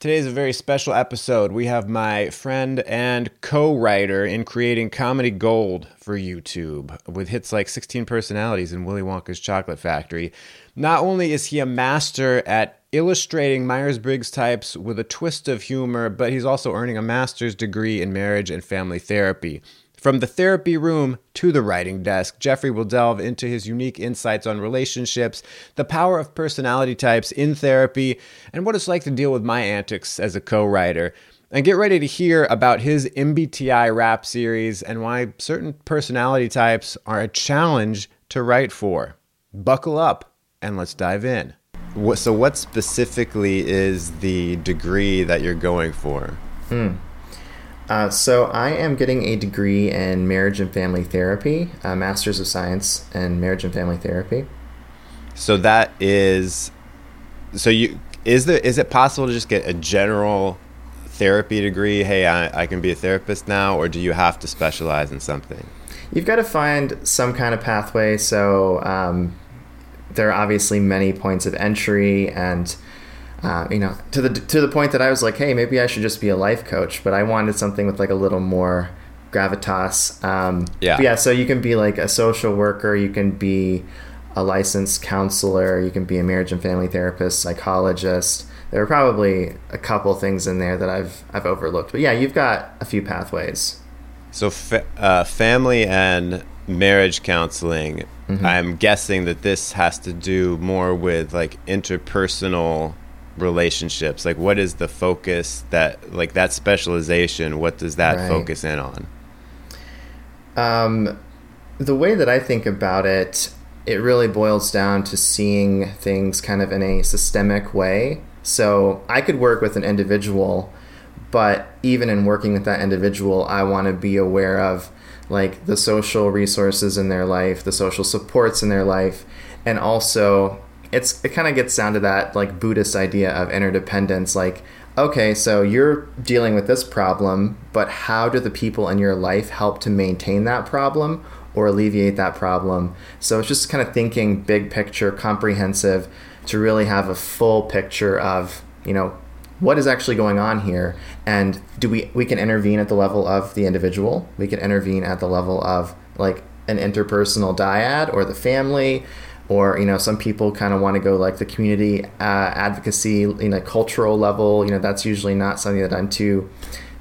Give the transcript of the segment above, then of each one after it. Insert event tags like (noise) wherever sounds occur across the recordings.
Today's a very special episode. We have my friend and co writer in creating comedy gold for YouTube with hits like 16 Personalities and Willy Wonka's Chocolate Factory. Not only is he a master at illustrating Myers Briggs types with a twist of humor, but he's also earning a master's degree in marriage and family therapy. From the therapy room to the writing desk, Jeffrey will delve into his unique insights on relationships, the power of personality types in therapy, and what it's like to deal with my antics as a co writer. And get ready to hear about his MBTI rap series and why certain personality types are a challenge to write for. Buckle up and let's dive in. So, what specifically is the degree that you're going for? Hmm. Uh, so I am getting a degree in marriage and family therapy, a master's of science in marriage and family therapy. So that is, so you is there is it possible to just get a general therapy degree? Hey, I, I can be a therapist now, or do you have to specialize in something? You've got to find some kind of pathway. So um, there are obviously many points of entry and uh, you know, to the to the point that I was like, hey, maybe I should just be a life coach, but I wanted something with like a little more gravitas. Um, yeah, yeah. So you can be like a social worker, you can be a licensed counselor, you can be a marriage and family therapist, psychologist. There are probably a couple things in there that I've I've overlooked, but yeah, you've got a few pathways. So, fa- uh, family and marriage counseling. Mm-hmm. I'm guessing that this has to do more with like interpersonal relationships? Like what is the focus that like that specialization what does that right. focus in on? Um the way that i think about it it really boils down to seeing things kind of in a systemic way. So i could work with an individual but even in working with that individual i want to be aware of like the social resources in their life the social supports in their life and also it's it kind of gets down to that like Buddhist idea of interdependence. Like, okay, so you're dealing with this problem, but how do the people in your life help to maintain that problem or alleviate that problem? So it's just kind of thinking big picture, comprehensive, to really have a full picture of you know what is actually going on here and do we we can intervene at the level of the individual we can intervene at the level of like an interpersonal dyad or the family or you know some people kind of want to go like the community uh, advocacy in a cultural level you know that's usually not something that i'm too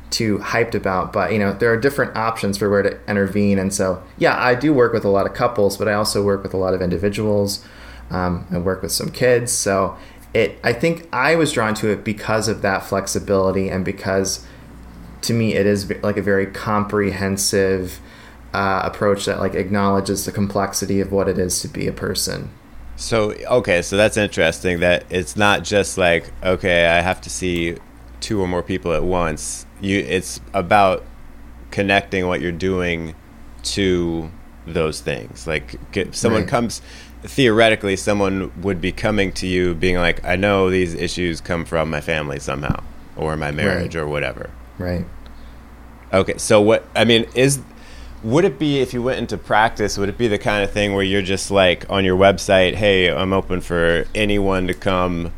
too hyped about but you know there are different options for where to intervene and so yeah i do work with a lot of couples but i also work with a lot of individuals um, i work with some kids so it i think i was drawn to it because of that flexibility and because to me it is like a very comprehensive uh, approach that like acknowledges the complexity of what it is to be a person. So okay, so that's interesting. That it's not just like okay, I have to see two or more people at once. You, it's about connecting what you're doing to those things. Like someone right. comes theoretically, someone would be coming to you, being like, "I know these issues come from my family somehow, or my marriage, right. or whatever." Right. Okay, so what I mean is would it be if you went into practice would it be the kind of thing where you're just like on your website hey i'm open for anyone to come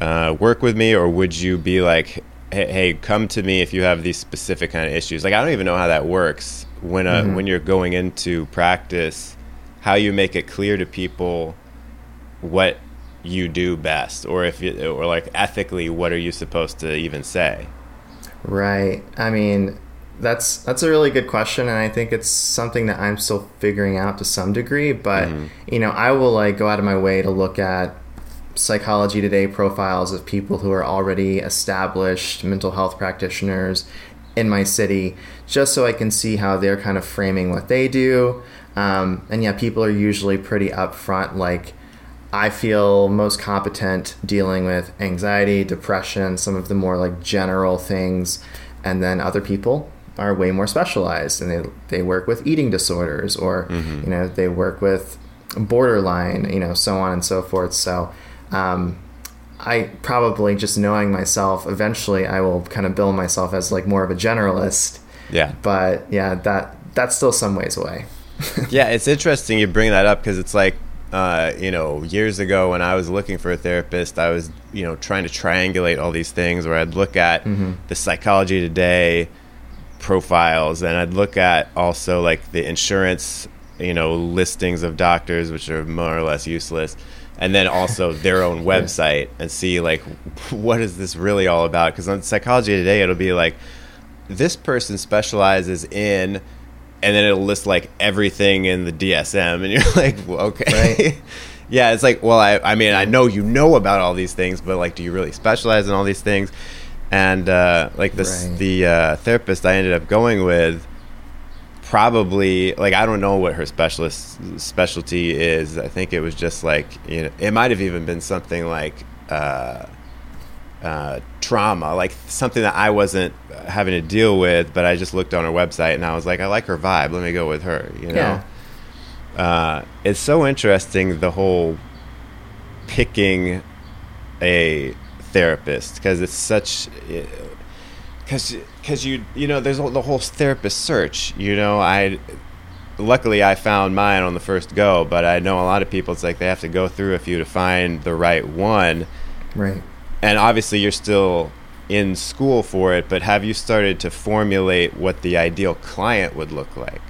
uh, work with me or would you be like hey, hey, come to me if you have these specific kind of issues? Like i don't even know how that works. When uh, mm-hmm. when you're going into practice how you make it clear to people what you do best or if you, or like ethically what are you supposed to even say? Right. I mean that's that's a really good question, and I think it's something that I'm still figuring out to some degree. But mm-hmm. you know, I will like go out of my way to look at psychology today profiles of people who are already established mental health practitioners in my city, just so I can see how they're kind of framing what they do. Um, and yeah, people are usually pretty upfront, like. I feel most competent dealing with anxiety, depression, some of the more like general things, and then other people are way more specialized and they they work with eating disorders or mm-hmm. you know they work with borderline you know so on and so forth so um, I probably just knowing myself eventually I will kind of build myself as like more of a generalist yeah but yeah that that's still some ways away (laughs) yeah it's interesting you bring that up because it's like uh, you know, years ago when I was looking for a therapist, I was, you know, trying to triangulate all these things where I'd look at Mm-hmm. the psychology today profiles and I'd look at also like the insurance, you know, listings of doctors, which are more or less useless. And then also (laughs) their own website and see like what is this really all about? Because on Psychology Today, it'll be like this person specializes in, and then it'll list like everything in the DSM, and (laughs) you're like, well, okay. Right. (laughs) yeah, it's like, well, I, I mean, I know you know about all these things, but like, do you really specialize in all these things? And uh, like this, Right. the uh, therapist I ended up going with, probably like I don't know what her specialist specialty is. I think it was just like you know, it might have even been something like. Uh, uh, trauma, like something that I wasn't having to deal with, but I just looked on her website and I was like, I like her vibe. Let me go with her. You know, Yeah. uh, it's so interesting the whole picking a therapist because it's such eh, because because you you know there's the whole therapist search. You know, I luckily I found mine on the first go, but I know a lot of people. It's like they have to go through a few to find the right one Right. and obviously you're still in school for it but have you started to formulate what the ideal client would look like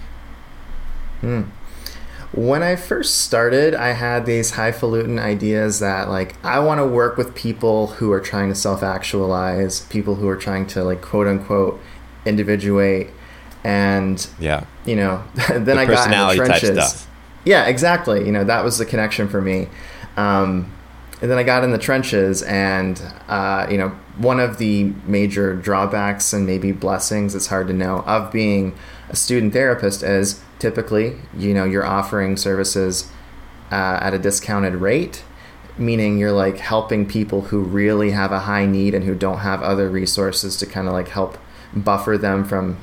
hmm. When I first started, I had these highfalutin ideas that like I want to work with people who are trying to self-actualize, people who are trying to like quote unquote individuate and yeah you know, (laughs) then the I got in the trenches. Yeah, exactly. You know, that was the connection for me. Um, and then I got in the trenches, and uh, you know, one of the major drawbacks and maybe blessings, it's hard to know, of being a student therapist is typically, you know, you're offering services uh, at a discounted rate, meaning you're like helping people who really have a high need and who don't have other resources to kind of like help buffer them from,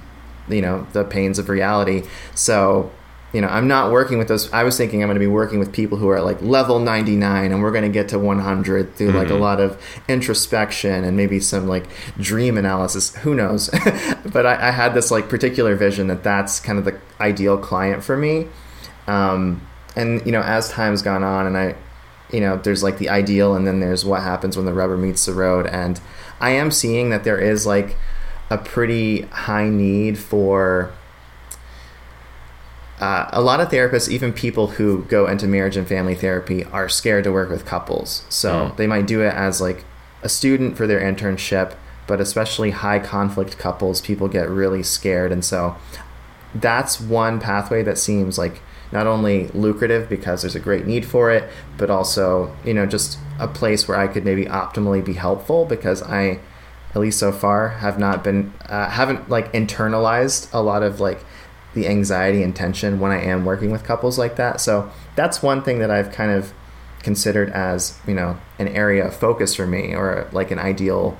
you know, the pains of reality. So you know, I'm not working with those. I was thinking I'm going to be working with people who are like level 99 and we're going to get to 100 through like a lot of introspection and maybe some like dream analysis. Who knows? (laughs) but I, I had this like particular vision that that's kind of the ideal client for me. Um, and, you know, as time's gone on and I, you know, there's like the ideal and then there's what happens when the rubber meets the road. And I am seeing that there is like a pretty high need for uh, a lot of therapists, even people who go into marriage and family therapy, are scared to work with couples. So Mm. they might do it as like a student for their internship, but especially high conflict couples, people get really scared. And so that's one pathway that seems like not only lucrative because there's a great need for it, but also, you know, just a place where I could maybe optimally be helpful because I, at least so far, have not been, uh, haven't like internalized a lot of like the anxiety and tension when I am working with couples like that. So that's one thing that I've kind of considered as, you know, an area of focus for me or like an ideal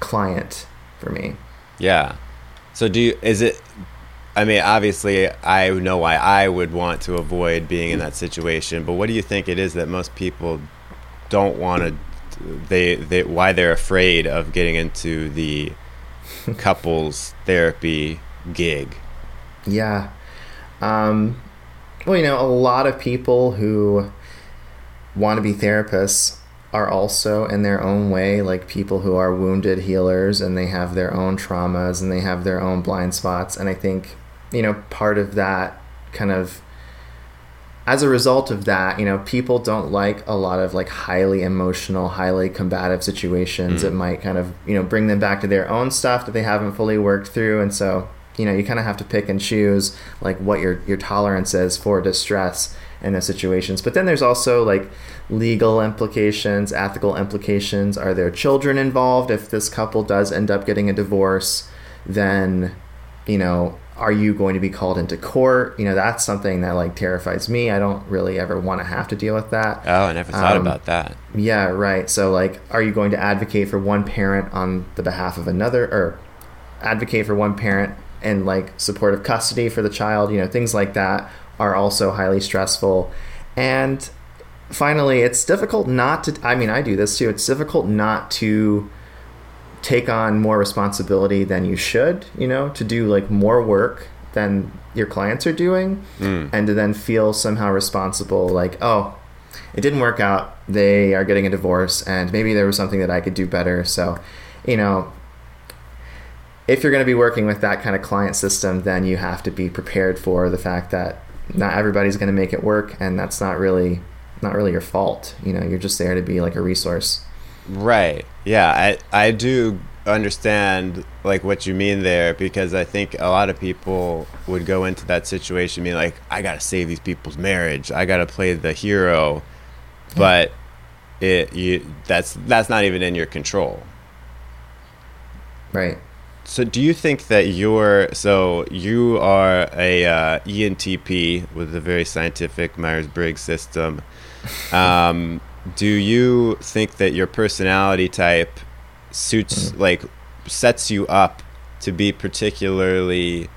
client for me. yeah so do you is it i mean obviously i know why i would want to avoid being in that situation but what do you think it is that most people don't want to they, they why they're afraid of getting into the couples therapy gig Yeah. Um, well, you know, a lot of people who want to be therapists are also, in their own way, like people who are wounded healers and they have their own traumas and they have their own blind spots. And I think, you know, part of that kind of as a result of that, you know, people don't like a lot of like highly emotional, highly combative situations. It might kind of, you know, bring them back to their own stuff that they haven't fully worked through. And so, you know, you kind of have to pick and choose like what your your tolerance is for distress in those situations. But then there's also like legal implications, ethical implications. Are there children involved? If this couple does end up getting a divorce, then, you know, are you going to be called into court? You know, that's something that like terrifies me. I don't really ever want to have to deal with that. oh i never thought Um, about that Yeah, right. So, like, are you going to advocate for one parent on the behalf of another, or advocate for one parent and like supportive custody for the child? You know, things like that are also highly stressful. And finally, it's difficult not to. I mean, I do this too. It's difficult not to take on more responsibility than you should. You know, to do like more work than your clients are doing, Mm. and to then feel somehow responsible. Like, oh, it didn't work out. They are getting a divorce, and maybe there was something that I could do better. So, you know, if you're going to be working with that kind of client system, then you have to be prepared for the fact that not everybody's going to make it work, and that's not really not really your fault. You know, you're just there to be like a resource. Right. Yeah, I I do understand like what you mean there because I think a lot of people would go into that situation being like, I gotta save these people's marriage. I gotta play the hero, but it you that's that's not even in your control. Right. So do you think that you're so you are a uh, ENTP with a very scientific Myers Briggs system? (laughs) Um, do you think that your personality type suits like sets you up to be particularly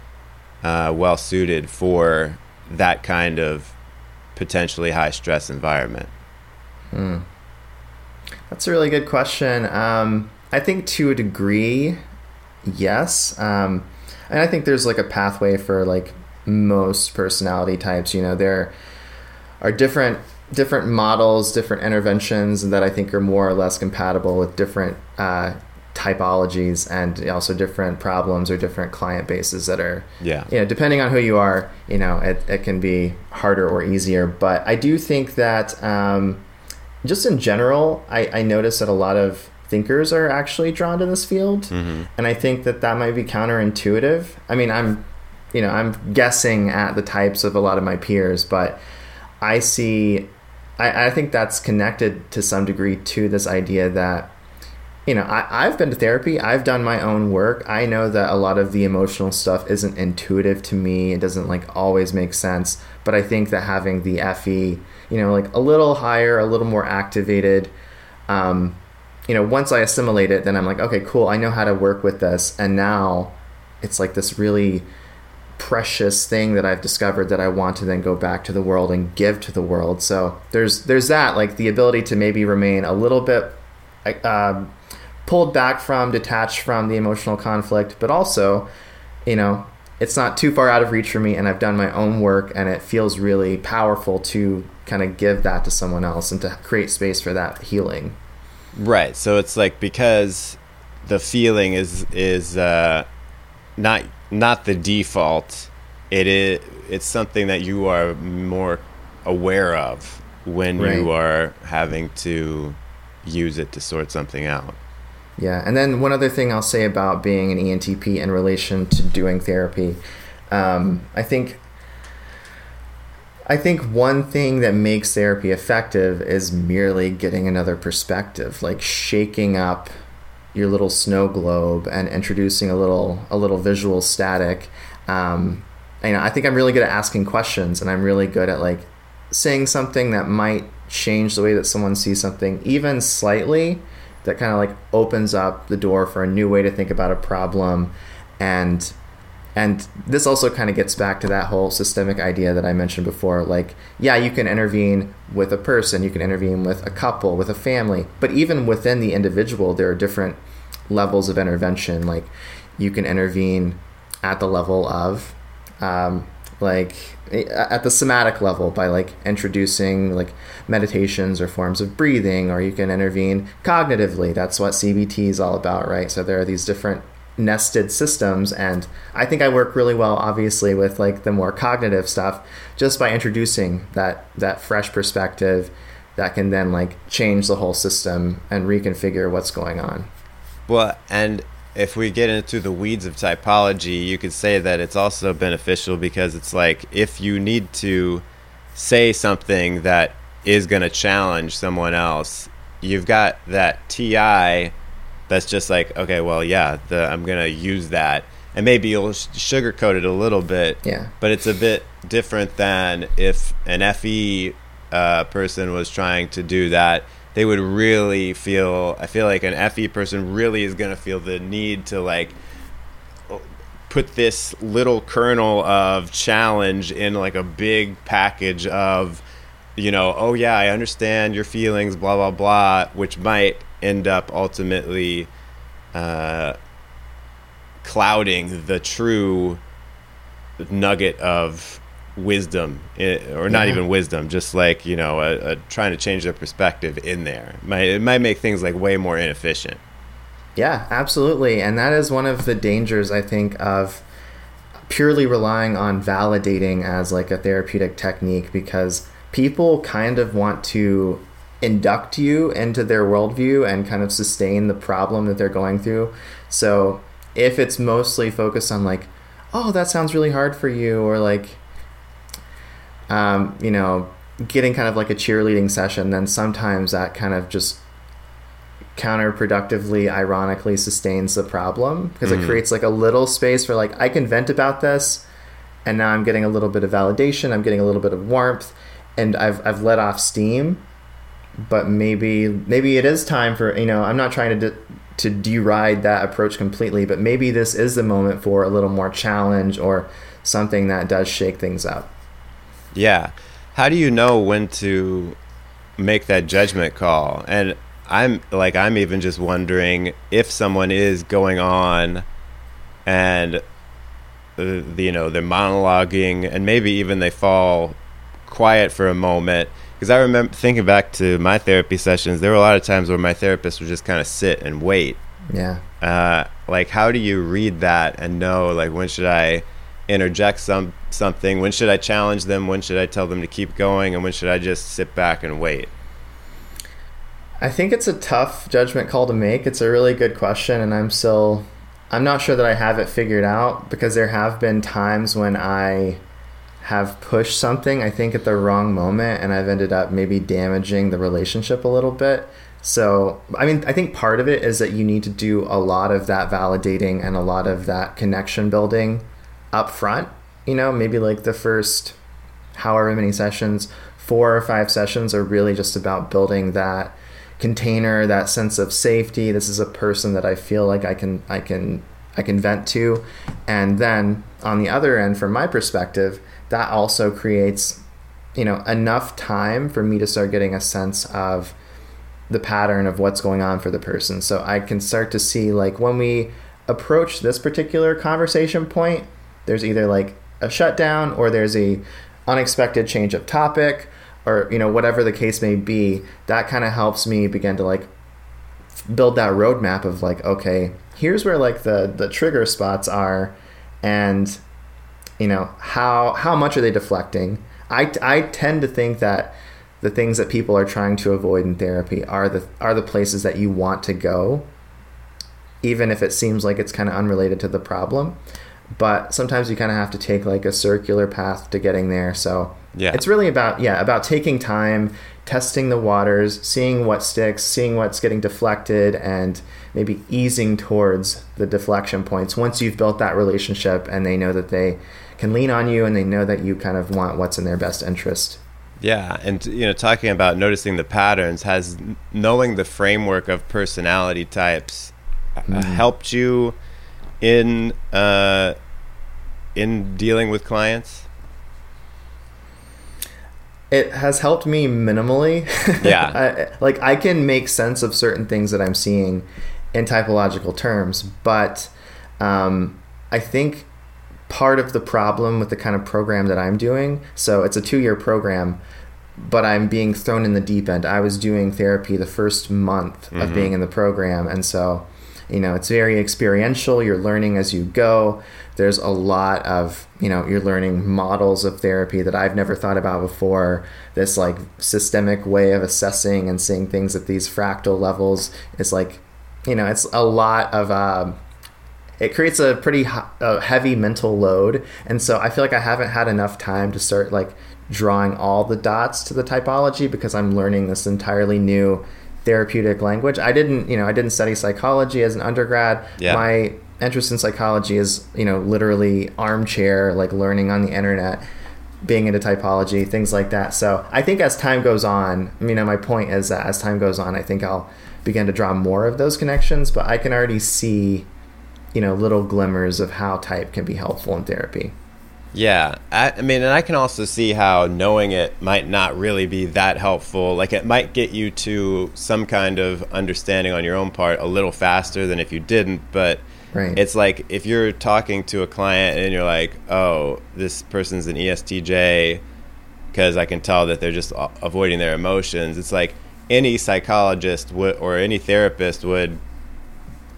uh, well suited for that kind of potentially high stress environment? Hmm. That's a really good question. Um, I think to a degree, yes. Um, and I think there's like a pathway for like most personality types. You know, there are different different models, different interventions that I think are more or less compatible with different uh, typologies and also different problems or different client bases that are yeah you know depending on who you are you know it, it can be harder or easier but i do think that um, just in general I, I notice that a lot of thinkers are actually drawn to this field mm-hmm. and i think that that might be counterintuitive i mean i'm you know i'm guessing at the types of a lot of my peers but i see I, I think that's connected to some degree to this idea that you know, I, I've been to therapy. I've done my own work. I know that a lot of the emotional stuff isn't intuitive to me. It doesn't like always make sense. But I think that having the FE, you know, like a little higher, a little more activated, um, you know, once I assimilate it, then I'm like, okay, cool. I know how to work with this. And now it's like this really precious thing that I've discovered that I want to then go back to the world and give to the world. So there's there's that like the ability to maybe remain a little bit uh, pulled back from, detached from the emotional conflict, but also, you know, it's not too far out of reach for me, and I've done my own work, and it feels really powerful to kind of give that to someone else and to create space for that healing. Right. So it's like because the feeling is is uh, not not the default. It is it's something that you are more aware of when right. you are having to use it to sort something out. Yeah, and then one other thing I'll say about being an ENTP in relation to doing therapy, um, I think I think one thing that makes therapy effective is merely getting another perspective, like shaking up your little snow globe and introducing a little a little visual static. Um, you know, I think I'm really good at asking questions, and I'm really good at like saying something that might change the way that someone sees something, even slightly. That kind of like opens up the door for a new way to think about a problem, and and this also kind of gets back to that whole systemic idea that I mentioned before. Like, yeah, you can intervene with a person, you can intervene with a couple, with a family, but even within the individual, there are different levels of intervention. Like, you can intervene at the level of, um, like, at the somatic level by like introducing like meditations or forms of breathing, or you can intervene cognitively. That's what CBT is all about, right? So there are these different nested systems and i think i work really well obviously with like the more cognitive stuff just by introducing that that fresh perspective that can then like change the whole system and reconfigure what's going on. Well and if we get into the weeds of typology you could say that it's also beneficial because it's like if you need to say something that is going to challenge someone else you've got that ti that's just like okay well yeah the, i'm gonna use that. And maybe you'll sugarcoat it a little bit yeah. but it's a bit different than if an fe uh, person was trying to do that they would really feel i feel like an fe person really is gonna feel the need to like put this little kernel of challenge in like a big package of you know oh yeah i understand your feelings blah blah blah which might end up ultimately uh, clouding the true nugget of wisdom eh, or not Yeah. even wisdom just like you know a, a trying to change their perspective in there it might, it might make things like way more inefficient Yeah, absolutely. And that is one of the dangers, I think, of purely relying on validating as like a therapeutic technique because people kind of want to induct you into their worldview and kind of sustain the problem that they're going through. So if it's mostly focused on like, oh, that sounds really hard for you, or like, um, you know, getting kind of like a cheerleading session, then sometimes that kind of just counterproductively ironically sustains the problem because Mhm. it creates like a little space for like I can vent about this and now I'm getting a little bit of validation, I'm getting a little bit of warmth and I've I've let off steam but maybe maybe it is time for you know I'm not trying to de- to deride that approach completely but maybe this is the moment for a little more challenge or something that does shake things up. Yeah. How do you know when to make that judgment call? And I'm like I'm even just wondering if someone is going on and uh, you know they're monologuing and maybe even they fall quiet for a moment because I remember thinking back to my therapy sessions there were a lot of times where my therapist would just kind of sit and wait. Yeah. uh, like how do you read that and know like when should I interject some something? When should I challenge them? When should I tell them to keep going? And when should I just sit back and wait? I think it's a tough judgment call to make. It's a really good question, and I'm still, I'm not sure that I have it figured out because there have been times when I have pushed something, I think, at the wrong moment, and I've ended up maybe damaging the relationship a little bit. So, I mean, I think part of it is that you need to do a lot of that validating and a lot of that connection building up front. You know, maybe like the first however many sessions, four or five sessions are really just about building that container, that sense of safety. This is a person that I feel like I can I can I can vent to. And then on the other end, from my perspective, that also creates, you know, enough time for me to start getting a sense of the pattern of what's going on for the person. So I can start to see like when we approach this particular conversation point, there's either like a shutdown or there's a unexpected change of topic or you know whatever the case may be that kind of helps me begin to like build that roadmap of like okay here's where like the the trigger spots are and you know how how much are they deflecting? I i tend to think that the things that people are trying to avoid in therapy are the are the places that you want to go even if it seems like it's kind of unrelated to the problem. But sometimes you kind of have to take like a circular path to getting there. So Yeah. it's really about yeah about taking time testing the waters seeing what sticks seeing what's getting deflected and maybe easing towards the deflection points. Once you've built that relationship and they know that they can lean on you and they know that you kind of want what's in their best interest. Yeah, and you know, talking about noticing the patterns has knowing the framework of personality types uh, helped you in uh, in dealing with clients. It has helped me minimally. (laughs) Yeah. I, like I can make sense of certain things that I'm seeing in typological terms, but um, I think part of the problem with the kind of program that I'm doing, so it's a two year program, but I'm being thrown in the deep end. I was doing therapy the first month of Mhm. being in the program, and so you know it's very experiential. You're learning as you go. There's a lot of you know you're learning models of therapy that I've never thought about before. This like systemic way of assessing and seeing things at these fractal levels is like you know it's a lot of. Um, it creates a pretty h- uh, heavy mental load and so i feel like i haven't had enough time to start like drawing all the dots to the typology because i'm learning this entirely new therapeutic language i didn't you know i didn't study psychology as an undergrad Yeah. my interest in psychology is you know literally armchair like learning on the internet being into typology things like that so i think as time goes on you know my point is that as time goes on i think i'll begin to draw more of those connections but i can already see you know little glimmers of how type can be helpful in therapy Yeah, I, I, mean, and I can also see how knowing it might not really be that helpful. Like, it might get you to some kind of understanding on your own part a little faster than if you didn't. But right. it's like if you're talking to a client and you're like, "Oh, this person's an ESTJ," because I can tell that they're just avoiding their emotions. It's like any psychologist would or any therapist would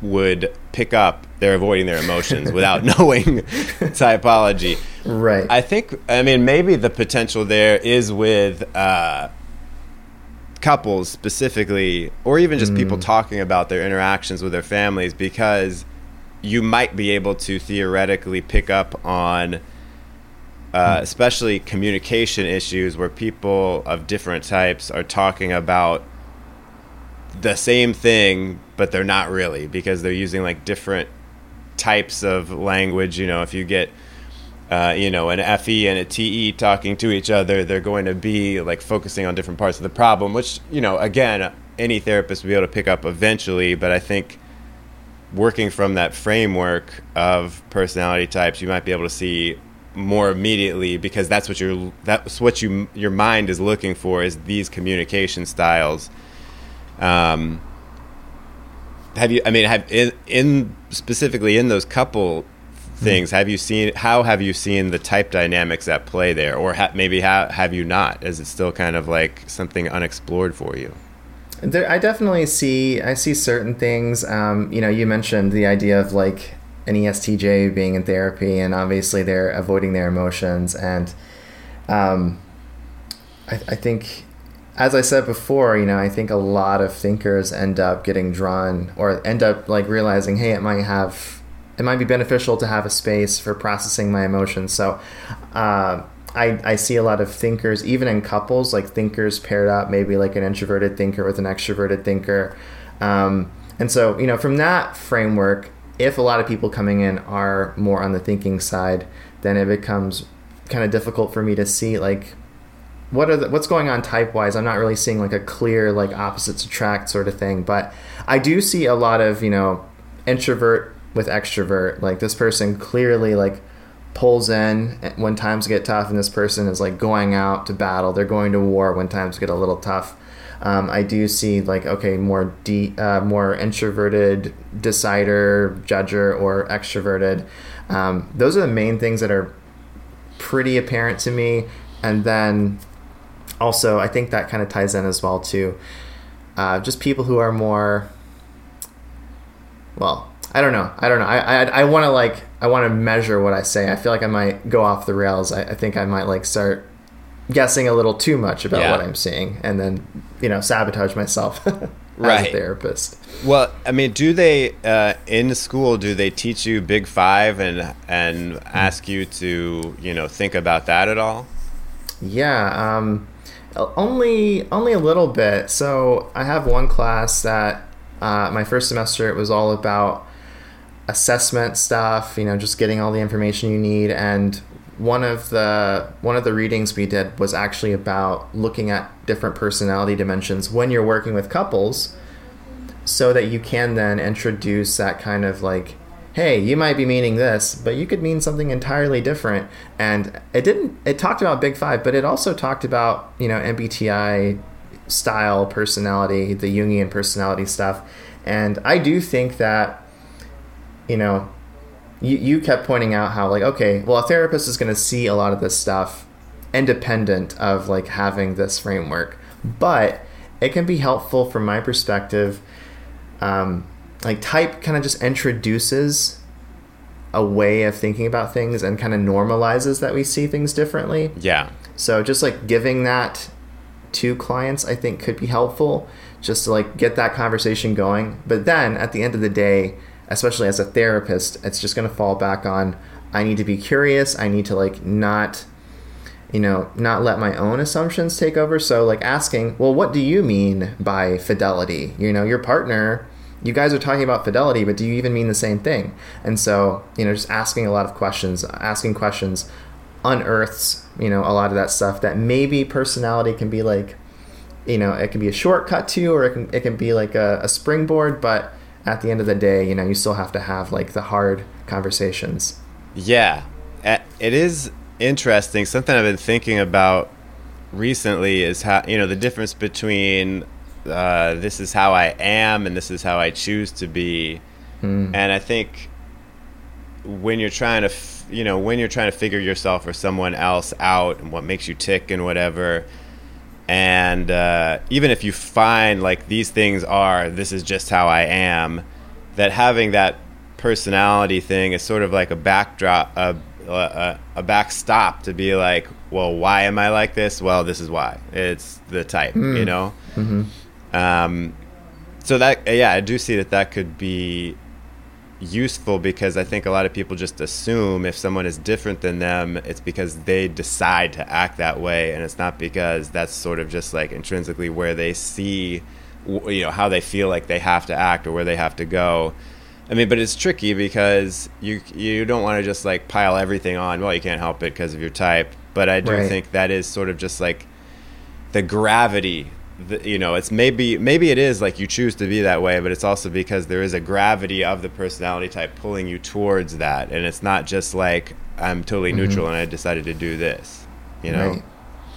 would pick up they're avoiding their emotions (laughs) without knowing (laughs) typology. Right. I think. I mean, maybe the potential there is with uh, couples specifically, or even just mm. people talking about their interactions with their families, because you might be able to theoretically pick up on. Uh, mm. especially communication issues where people of different types are talking about the same thing, but they're not really because they're using like different types of language. You know, if you get uh, you know, an FE and a TE talking to each other, they're going to be like focusing on different parts of the problem, which, you know, again, any therapist will be able to pick up eventually. But I think working from that framework of personality types, you might be able to see more immediately because that's what you're that's what you your mind is looking for is these communication styles um, have you? I mean, have in, in specifically in those couple things, have you seen how have you seen the type dynamics at play there, or ha- maybe how have you not? Is it still kind of like something unexplored for you? There, I definitely see. I see certain things. Um, you know, you mentioned the idea of like an ESTJ being in therapy, and obviously they're avoiding their emotions, and um, I, I think as I said before, you know, I think a lot of thinkers end up getting drawn or end up like realizing, hey, it might have, it might be beneficial to have a space for processing my emotions. So, uh, I, I see a lot of thinkers, even in couples, like thinkers paired up, maybe like an introverted thinker with an extroverted thinker. Um, and so, you know, from that framework, if a lot of people coming in are more on the thinking side, then it becomes kind of difficult for me to see like what are the, what's going on type wise i'm not really seeing like a clear like opposites attract sort of thing but i do see a lot of you know introvert with extrovert like this person clearly like pulls in when times get tough and this person is like going out to battle. They're going to war when times get a little tough. Um, i do see like okay more de- uh, more introverted decider judger or extroverted. Um, those are the main things that are pretty apparent to me. And then also, I think that kind of ties in as well to uh, just people who are more. Well, I don't know. I don't know. I I, I want to like I want to measure what I say. I feel like I might go off the rails. I, I think I might like start guessing a little too much about yeah. what I'm seeing, and then you know sabotage myself (laughs) as right. a therapist. Well, I mean, do they uh, in school? Do they teach you Big Five and and ask you to you know think about that at all? Yeah. Um, only only a little bit. So I have one class that uh, my first semester it was all about assessment stuff. You know, just getting all the information you need. And one of the one of the readings we did was actually about looking at different personality dimensions when you're working with couples, so that you can then introduce that kind of like hey, you might be meaning this, but you could mean something entirely different. And it didn't, it talked about Big Five, but it also talked about, you know, MBTI style personality, the Jungian personality stuff. And I do think that, you know, you, you kept pointing out how, like, okay, well, a therapist is going to see a lot of this stuff independent of like having this framework, but it can be helpful from my perspective. Um, like type kind of just introduces a way of thinking about things and kind of normalizes that we see things differently. Yeah. So just like giving that to clients I think could be helpful just to like get that conversation going. But then at the end of the day, especially as a therapist, it's just going to fall back on I need to be curious, I need to like not you know, not let my own assumptions take over. So like asking, well, what do you mean by fidelity? You know, your partner you guys are talking about fidelity, but do you even mean the same thing? And so, you know, just asking a lot of questions, asking questions unearths, you know, a lot of that stuff that maybe personality can be like, you know, it can be a shortcut to, or it can, it can be like a, a springboard, but at the end of the day, you know, you still have to have like the hard conversations. Yeah. It is interesting. Something I've been thinking about recently is how you know the difference between uh, this is how I am and this is how I choose to be. Hmm. And I think when you're trying to, f- you know, when you're trying to figure yourself or someone else out and what makes you tick and whatever, and uh, even if you find like these things are, this is just how I am, that having that personality thing is sort of like a backdrop, a, a, a backstop to be like, well, why am I like this? Well, this is why. It's the type, you know. Um, so that yeah, I do see that that could be useful because I think a lot of people just assume if someone is different than them, it's because they decide to act that way, and it's not because that's sort of just like intrinsically where they see, you know, how they feel like they have to act or where they have to go. I mean, but it's tricky because you you don't want to just like pile everything on. Well, you can't help it because of your type, but I do Right. think that is sort of just like the gravity the, you know it's maybe maybe it is like you choose to be that way but it's also because there is a gravity of the personality type pulling you towards that and it's not just like i'm totally mm-hmm. neutral and i decided to do this you know Right.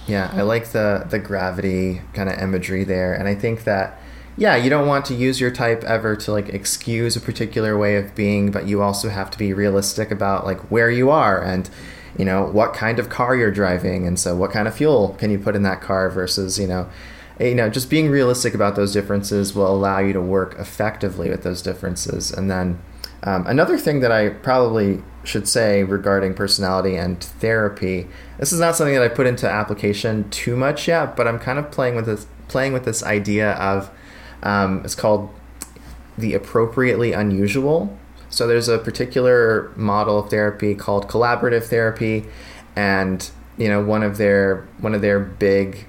Yeah, I like the the gravity kind of imagery there, and I think that yeah, you don't want to use your type ever to like excuse a particular way of being, but you also have to be realistic about like where you are and you know what kind of car you're driving, and so what kind of fuel can you put in that car versus you know. You know, just being realistic about those differences will allow you to work effectively with those differences. And then um, another thing that I probably should say regarding personality and therapy, this is not something that I put into application too much yet, but I'm kind of playing with this playing with this idea of um, it's called the appropriately unusual. So there's a particular model of therapy called collaborative therapy, and you know one of their one of their big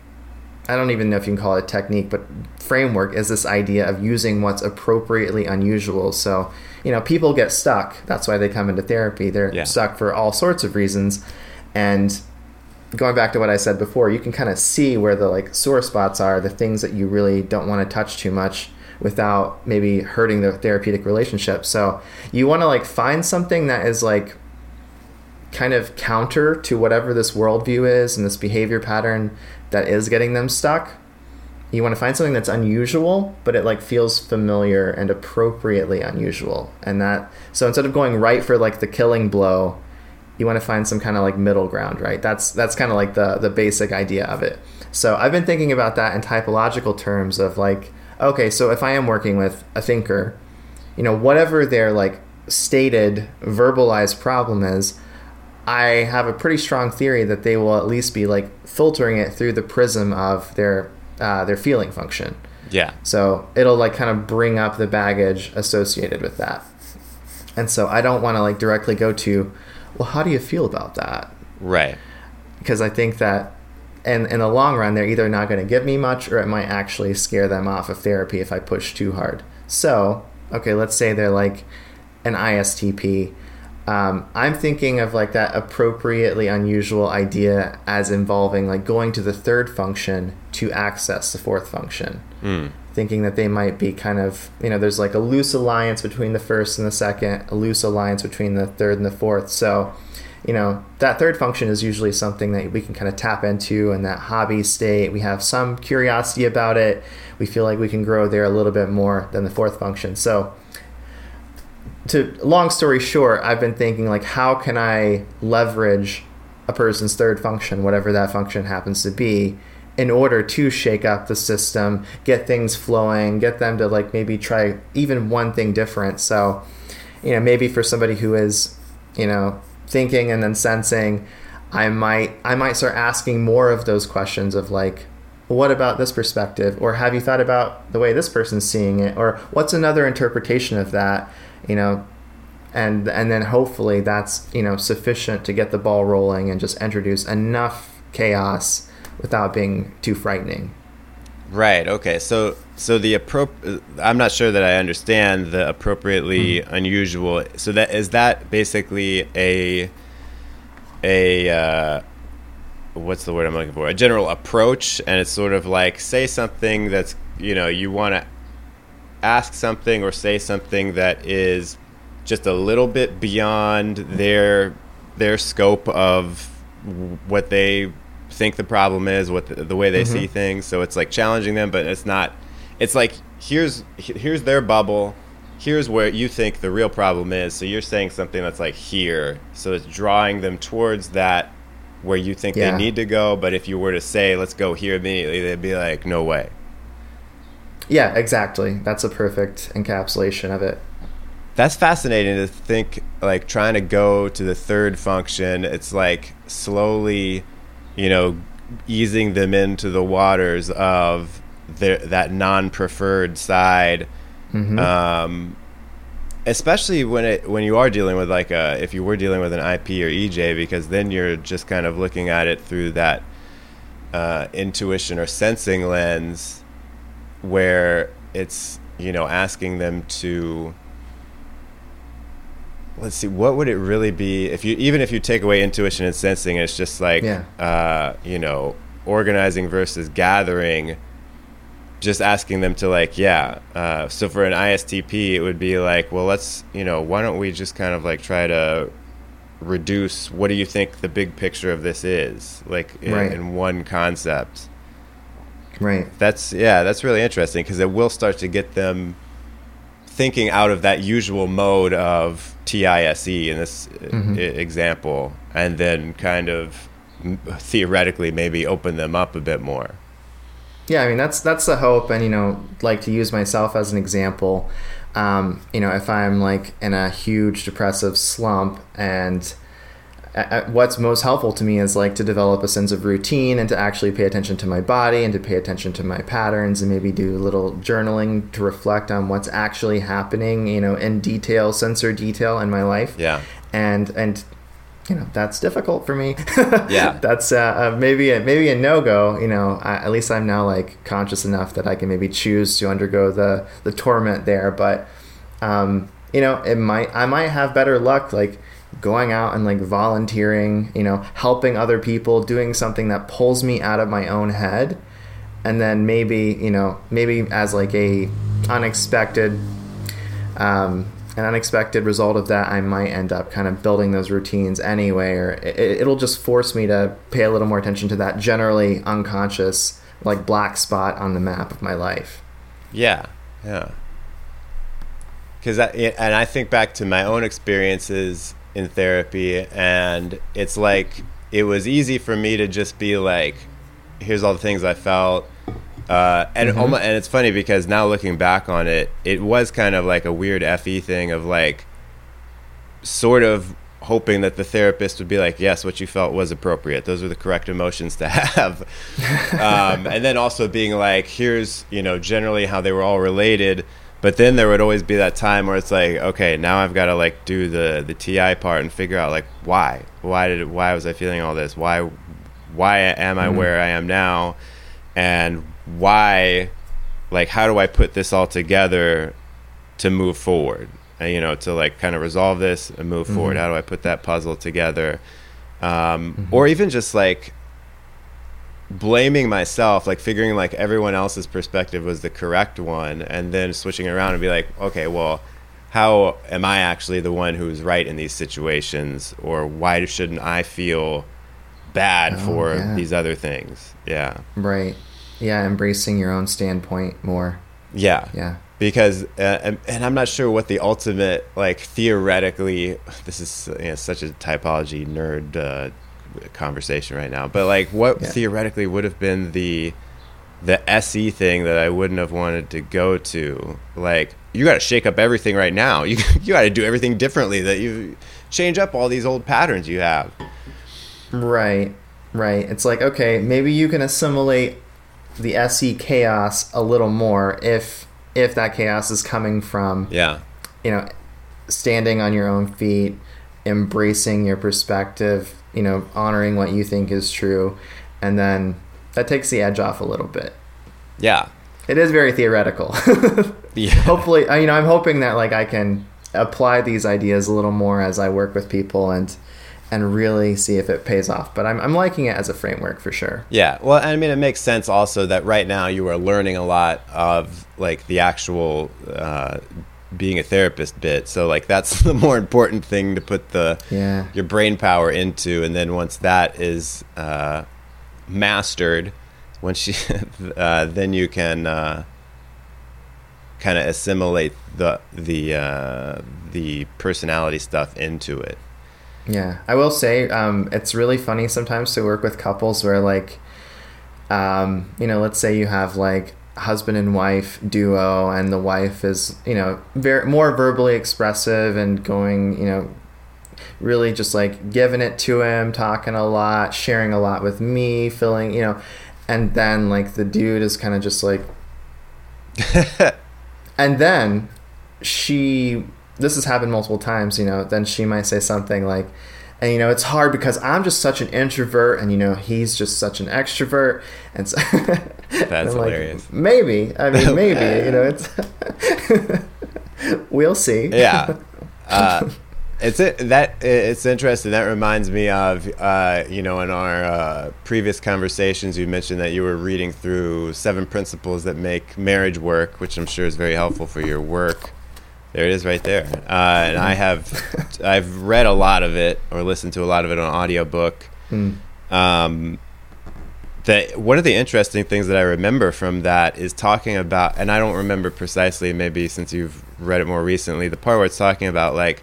I don't even know if you can call it a technique, but framework is this idea of using what's appropriately unusual. So, you know, people get stuck. That's why they come into therapy. They're Yeah. stuck for all sorts of reasons. And going back to what I said before, you can kind of see where the like sore spots are, the things that you really don't want to touch too much without maybe hurting the therapeutic relationship. So, you want to like find something that is like kind of counter to whatever this worldview is and this behavior pattern that is getting them stuck. You want to find something that's unusual, but it like feels familiar and appropriately unusual. And that so instead of going right for like the killing blow, you want to find some kind of like middle ground, right? That's that's kind of like the the basic idea of it. So I've been thinking about that in typological terms of like, okay, so if I am working with a thinker, you know, whatever their like stated verbalized problem is, I have a pretty strong theory that they will at least be like filtering it through the prism of their uh, their feeling function. yeah So it'll like kind of bring up the baggage associated with that. And so I don't want to like directly go to, well, how do you feel about that? right Because I think that in, in the long run, they're either not going to give me much or it might actually scare them off of therapy if I push too hard. So, okay, let's say they're like an ISTP. Um, I'm thinking of like that appropriately unusual idea as involving like going to the third function to access the fourth function. Thinking that they might be kind of, you know, there's like a loose alliance between the first and the second, a loose alliance between the third and the fourth. So, you know, that third function is usually something that we can kind of tap into in that hobby state. We have some curiosity about it. We feel like we can grow there a little bit more than the fourth function. So, to long story short, I've been thinking like, how can I leverage a person's third function, whatever that function happens to be, in order to shake up the system, get things flowing, get them to like maybe try even one thing different. So, you know, maybe for somebody who is, you know, thinking and then sensing, I might I might start asking more of those questions of like, what about this perspective? Or have you thought about the way this person's seeing it? Or what's another interpretation of that? You know, and and then hopefully that's you know sufficient to get the ball rolling and just introduce enough chaos without being too frightening. Right. Okay. So so the appro- I'm not sure that I understand the appropriately unusual. So that is that basically a a uh, what's the word I'm looking for? A general approach, and it's sort of like say something that's you know you want to ask something or say something that is just a little bit beyond their their scope of what they think the problem is, what the, the way they mm-hmm. see things. So it's like challenging them, but it's not. It's like here's here's their bubble. Here's where you think the real problem is. So you're saying something that's like here. So it's drawing them towards that where you think yeah. they need to go. But if you were to say, let's go here immediately, they'd be like, no way. Yeah, exactly. That's a perfect encapsulation of it. That's fascinating to think, like trying to go to the third function. It's like slowly you know, easing them into the waters of the, that non-preferred side. Mm-hmm. Um, especially when it when you are dealing with like a if you were dealing with an IP or EJ, because then you're just kind of looking at it through that uh, intuition or sensing lens, where it's you know asking them to let's see what would it really be if you even if you take away intuition and sensing it's just like yeah. uh, you know organizing versus gathering just asking them to like yeah uh, so for an istp it would be like well let's you know why don't we just kind of like try to reduce what do you think the big picture of this is like in, right. in one concept right that's yeah that's really interesting because it will start to get them thinking out of that usual mode of TISE in this mm-hmm. example, and then kind of theoretically maybe open them up a bit more. Yeah, I mean that's that's the hope, and you know, like to use myself as an example. Um, you know, if I'm like in a huge depressive slump and what's most helpful to me is like to develop a sense of routine and to actually pay attention to my body and to pay attention to my patterns and maybe do a little journaling to reflect on what's actually happening you know in detail sensor detail in my life. Yeah. And and you know that's difficult for me. (laughs) Yeah. That's uh, uh, maybe a, maybe a no-go you know. I, at least i'm now like conscious enough that i can maybe choose to undergo the the torment there. But um you know it might i might have better luck like going out and like volunteering, you know, helping other people, doing something that pulls me out of my own head. And then maybe, you know, maybe as like a unexpected um, an unexpected result of that, I might end up kind of building those routines anyway, or it, will just force me to pay a little more attention to that generally unconscious, like black spot on the map of my life. Yeah, yeah. Because and I think back to my own experiences in therapy and it's like it was easy for me to just be like here's all the things i felt uh, and mm-hmm. almost, and it's funny because now looking back on it it was kind of like a weird fe thing of like sort of hoping that the therapist would be like yes what you felt was appropriate. Those are the correct emotions to (laughs) have. (laughs) Um, and then also being like here's you know generally how they were all related but then there would always be that time where it's like, okay, now I've got to like do the the TI part and figure out like why, why did why was I feeling all this? Why, why am I mm-hmm. where I am now, and why, like, how do I put this all together to move forward? And, you know, to like kind of resolve this and move mm-hmm. forward. How do I put that puzzle together? Um, mm-hmm. Or even just like blaming myself, like figuring like everyone else's perspective was the correct one, and then switching around and be like, okay, well, how am I actually the one who's right in these situations, or why shouldn't I feel bad oh, for yeah. these other things? Yeah. Right. Yeah, embracing your own standpoint more. Yeah. Yeah. Because, uh, and, I'm not sure what the ultimate, like, theoretically, this is you know, such a typology nerd uh, conversation right now. But like, what yeah. theoretically would have been the the SE thing that I wouldn't have wanted to go to? Like, you got to shake up everything right now. (laughs) You you got to do everything differently. That you change up all these old patterns you have. Right, right. It's like okay, maybe you can assimilate the SE chaos a little more if if that chaos is coming from yeah, you know, standing on your own feet, embracing your perspective, you know, honoring what you think is true, and then that takes the edge off a little bit. Yeah, it is very theoretical. (laughs) yeah. Hopefully, you know, I'm hoping that like I can apply these ideas a little more as I work with people and and really see if it pays off. But I'm, I'm liking it as a framework for sure. Yeah. Well, I mean, it makes sense also that right now you are learning a lot of like the actual uh, being a therapist bit. So like that's (laughs) the more important thing to put the Yeah. your brain power into, and then once that is uh, mastered, once you (laughs) uh, then you can uh, kind of assimilate the the uh, the personality stuff into it. Yeah, I will say um, it's really funny sometimes to work with couples where like, um, you know, let's say you have like husband and wife duo, and the wife is you know very more verbally expressive and going you know really just like giving it to him, talking a lot, sharing a lot with me, feeling you know, and then like the dude is kind of just like, (laughs) and then she this has happened multiple times you know then she might say something like and you know it's hard because i'm just such an introvert and you know he's just such an extrovert. And so (laughs) That's like, hilarious. maybe i mean (laughs) maybe you know it's (laughs) we'll see yeah. (laughs) Uh, it's it, that it's interesting. That reminds me of uh, you know in our uh, previous conversations you mentioned that you were reading through seven principles that make marriage work, which I'm sure is very helpful for your work. There it is, right there. Uh, and I have I've read a lot of it or listened to a lot of it on audiobook. Hmm. Um, that one of the interesting things that I remember from that is talking about, and I don't remember precisely, maybe since you've read it more recently, the part where it's talking about like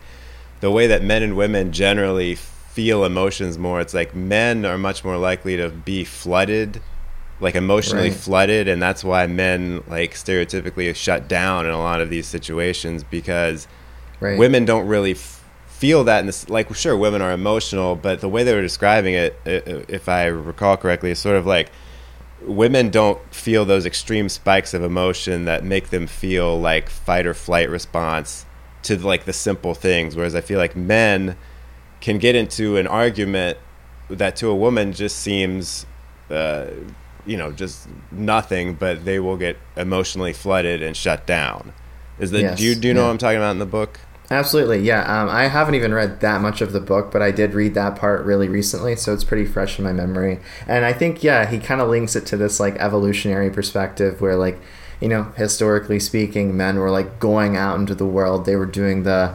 the way that men and women generally feel emotions more. It's like men are much more likely to be flooded, like emotionally Right. flooded, and that's why men like stereotypically shut down in a lot of these situations because right women don't really feel that in this like sure women are emotional but the way they were describing it if i recall correctly is sort of like women don't feel those extreme spikes of emotion that make them feel like fight or flight response to like the simple things. Whereas i feel like men can get into an argument that to a woman just seems uh, you know just nothing but they will get emotionally flooded and shut down. Is that Yes, do you do you know yeah. what i'm talking about in the book Absolutely, yeah. Um, I haven't even read that much of the book, but I did read that part really recently, so it's pretty fresh in my memory. And I think, yeah, he kind of links it to this like evolutionary perspective, where like, you know, historically speaking, men were like going out into the world. They were doing the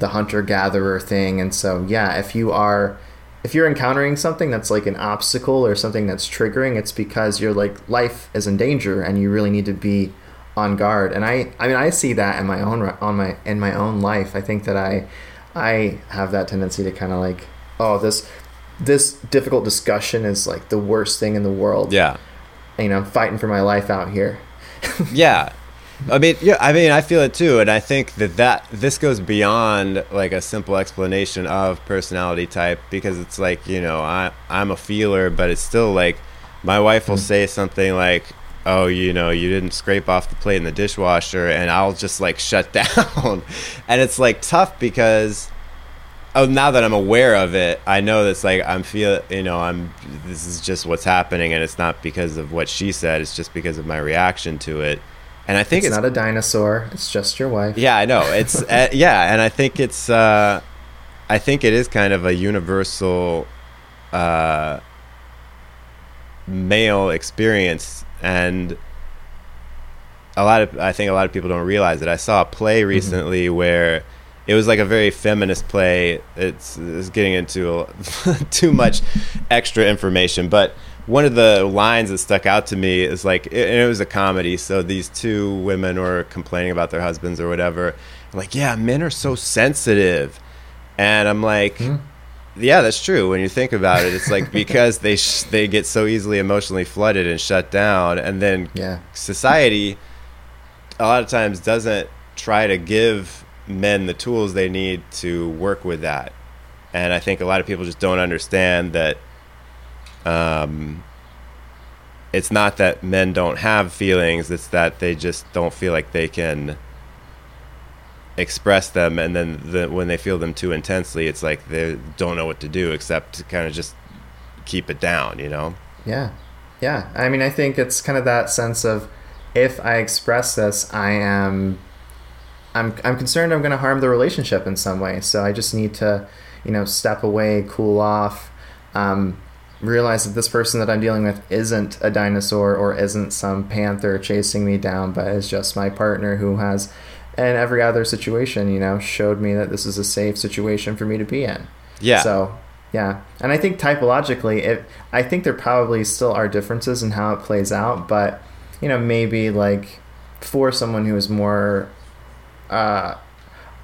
the hunter gatherer thing, and so yeah, if you are if you're encountering something that's like an obstacle or something that's triggering, it's because your like life is in danger, and you really need to be on guard. And i i mean i see that in my own on my in my own life. I think that i i have that tendency to kind of like oh this this difficult discussion is like the worst thing in the world. Yeah. You know i'm fighting for my life out here. (laughs) Yeah. I mean yeah i mean i feel it too. And i think that that this goes beyond like a simple explanation of personality type because it's like you know i i'm a feeler but it's still like my wife will mm. say something like oh you know you didn't scrape off the plate in the dishwasher and i'll just like shut (laughs) down. And it's like tough because oh now that i'm aware of it i know that's like i'm feel you know i'm this is just what's happening and it's not because of what she said it's just because of my reaction to it. And i think it's it's, not a dinosaur it's just your wife. Yeah i know. It's uh, (laughs) yeah and i think it's uh i think it is kind of a universal uh male experience and a lot of I think a lot of people don't realize it. I saw a play mm-hmm. recently where it was like a very feminist play. It's, it's getting into (laughs) too much extra information, but one of the lines that stuck out to me is like, and it was a comedy. So these two women were complaining about their husbands or whatever. Like, yeah, men are so sensitive, and I'm like. Mm-hmm. Yeah, that's true. When you think about it, it's like (laughs) because they sh- they get so easily emotionally flooded and shut down, and then yeah society a lot of times doesn't try to give men the tools they need to work with that. And I think a lot of people just don't understand that um, it's not that men don't have feelings, it's that they just don't feel like they can express them and then the, when they feel them too intensely it's like they don't know what to do except to kind of just keep it down you know Yeah. Yeah. I mean, I think it's kind of that sense of if I express this, I am I'm I'm concerned I'm going to harm the relationship in some way. So I just need to, you know, step away, cool off, um, realize that this person that I'm dealing with isn't a dinosaur or isn't some panther chasing me down, but is just my partner who has and every other situation, you know, showed me that this is a safe situation for me to be in. Yeah. So, yeah. And I think typologically, it, I think there probably still are differences in how it plays out, but, you know, maybe like for someone who is more uh,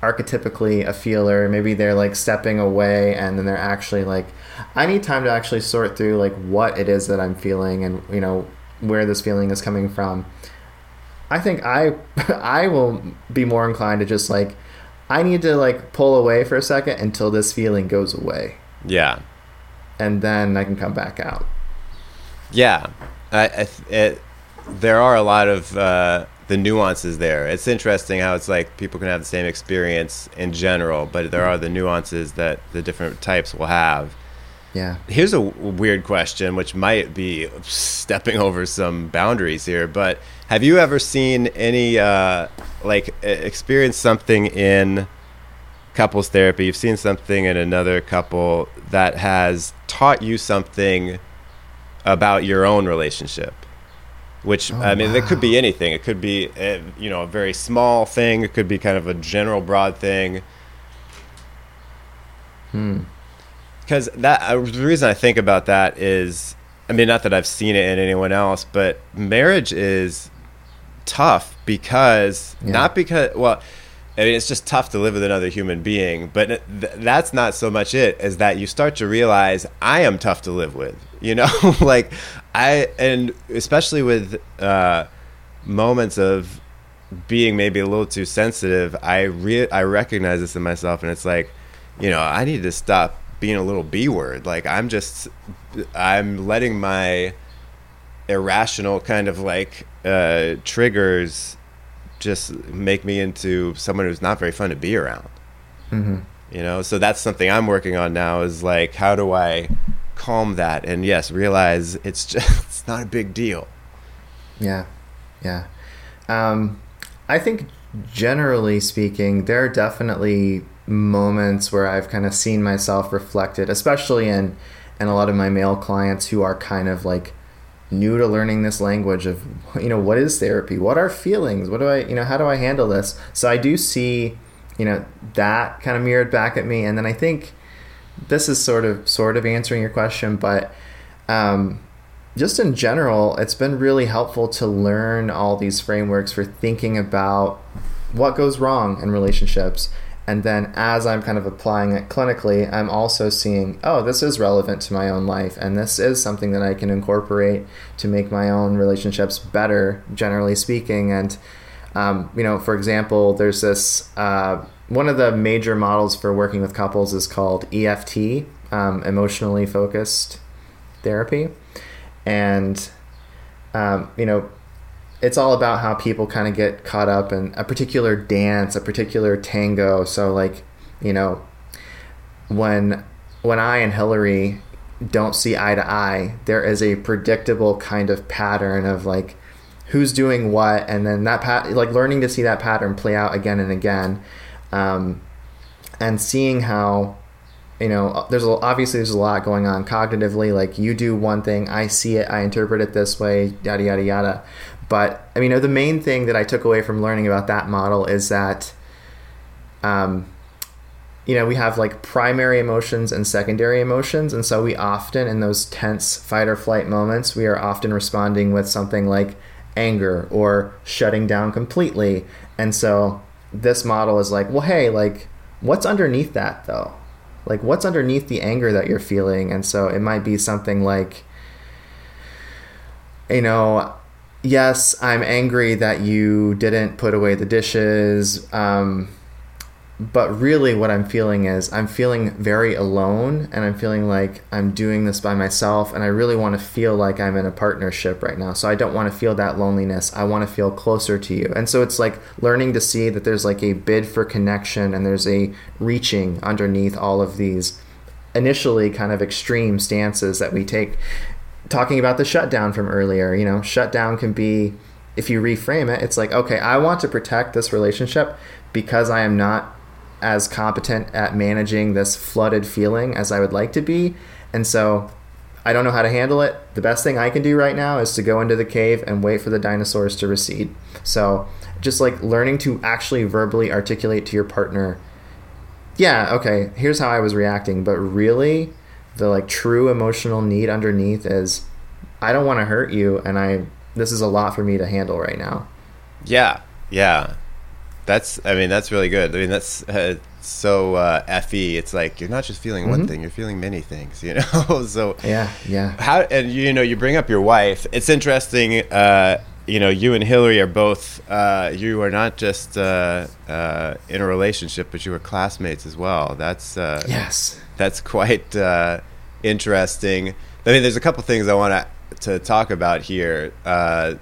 archetypically a feeler, maybe they're like stepping away and then they're actually like, I need time to actually sort through like what it is that I'm feeling and, you know, where this feeling is coming from. I think I (laughs) I will be more inclined to just like I need to like pull away for a second until this feeling goes away. Yeah. And then I can come back out. Yeah. I, I it, there are a lot of uh, the nuances there. It's interesting how it's like people can have the same experience in general, but there are the nuances that the different types will have. Yeah. Here's a weird question, which might be stepping over some boundaries here, but have you ever seen any, uh, like, experience something in couples therapy? You've seen something in another couple that has taught you something about your own relationship? Which, oh, I mean, wow. it could be anything. It could be, a, you know, a very small thing. It could be kind of a general, broad thing. Hmm because that uh, the reason I think about that is, I mean, not that I've seen it in anyone else, but marriage is tough because yeah. not because well. I mean, it's just tough to live with another human being, but th- that's not so much it as that you start to realize I am tough to live with. (laughs) You know, like I, and especially with uh, moments of being maybe a little too sensitive, I re- I recognize this in myself, and it's like, you know, I need to stop being a little b word. Like I'm just I'm letting my irrational kind of like uh, triggers just make me into someone who's not very fun to be around. Mm-hmm. You know, so that's something I'm working on now. Is like how do I calm that and yes, realize it's (laughs) just it's not a big deal. Yeah, yeah. Um, I think generally speaking, there are definitely moments where I've kind of seen myself reflected, especially in in a lot of my male clients who are kind of like new to learning this language of you know what is therapy? What are feelings? What do i you know how do i handle this? So i do see you know that kind of mirrored back at me and then i think this is sort of sort of answering your question but um, just in general it's been really helpful to learn all these frameworks for thinking about what goes wrong in relationships and then as I'm kind of applying it clinically, I'm also seeing, oh, this is relevant to my own life, and this is something that I can incorporate to make my own relationships better, generally speaking. And, um, you know, for example, there's this uh, one of the major models for working with couples is called EFT, um, emotionally focused therapy. And, um, you know, it's all about how people kind of get caught up in a particular dance, a particular tango. So like, you know, when when I and Hillary don't see eye to eye, there is a predictable kind of pattern of like who's doing what, and then that pat like learning to see that pattern play out again and again, um, and seeing how you know there's a, obviously there's a lot going on cognitively like you do one thing i see it i interpret it this way yada yada yada but I mean, the main thing that I took away from learning about that model is that, um, you know, we have like primary emotions and secondary emotions, and so we often, in those tense fight or flight moments, we are often responding with something like anger or shutting down completely. And so this model is like, well, hey, like, what's underneath that though? Like, what's underneath the anger that you're feeling? And so it might be something like, you know, yes, I'm angry that you didn't put away the dishes. Um, but really, what I'm feeling is I'm feeling very alone and I'm feeling like I'm doing this by myself. And I really want to feel like I'm in a partnership right now. So I don't want to feel that loneliness. I want to feel closer to you. And so it's like learning to see that there's like a bid for connection and there's a reaching underneath all of these initially kind of extreme stances that we take talking about the shutdown from earlier, you know, shutdown can be if you reframe it, it's like, okay, I want to protect this relationship because I am not as competent at managing this flooded feeling as I would like to be. And so I don't know how to handle it. The best thing I can do right now is to go into the cave and wait for the dinosaurs to recede. So, just like learning to actually verbally articulate to your partner, yeah, okay, here's how I was reacting, but really the like true emotional need underneath is I don't want to hurt you and I this is a lot for me to handle right now. Yeah. Yeah. That's I mean that's really good. I mean that's uh, so uh, fe. It's like you're not just feeling one Mhm. thing; you're feeling many things. You (laughs) know. so Yeah, yeah. how and you know you bring up your wife. It's interesting. Uh, you know, you and Hillary are both. Uh, you are not just uh, uh, in a relationship, but you are classmates as well. That's uh, Yes. That's quite uh, interesting. I mean, there's a couple things I want to to talk about here. Uh,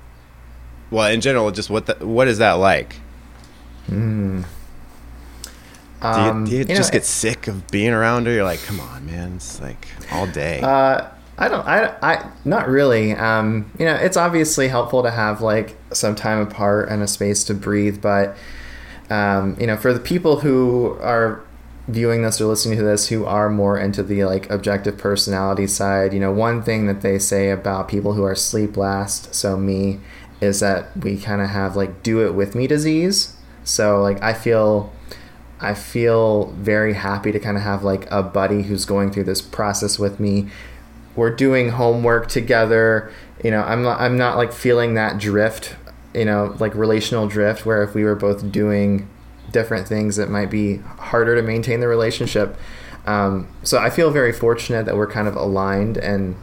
well, in general, just what the, what is that like? Mm. Do you, Um, do you you know, just get sick of being around her? You're like, come on, man, it's like all day. Uh, I don't. I. I. Not really. Um, you know, it's obviously helpful to have like some time apart and a space to breathe. But um, you know, for the people who are viewing this or listening to this who are more into the like objective personality side, you know, one thing that they say about people who are sleep last, so me, is that we kind of have like do it with me disease. So like I feel I feel very happy to kind of have like a buddy who's going through this process with me. We're doing homework together. You know, I'm not I'm not like feeling that drift, you know, like relational drift where if we were both doing different things it might be harder to maintain the relationship. Um, so I feel very fortunate that we're kind of aligned and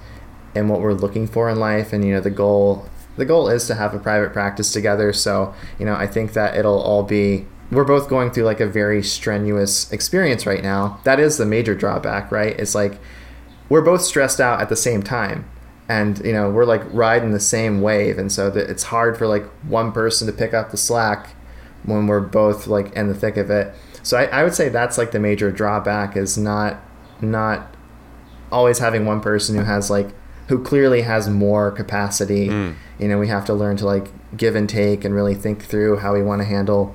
and what we're looking for in life. And you know the goal the goal is to have a private practice together. So you know i think that it'll all be we're both going through like a very strenuous experience right now. That is the major drawback right? It's like we're both stressed out at the same time. And you know we're like riding the same wave. And so that it's hard for like one person to pick up the slack when we're both like in the thick of it. So I, I would say that's like the major drawback is not not always having one person who has like who clearly has more capacity. Mm. you know we have to learn to like give and take and really think through how we want to handle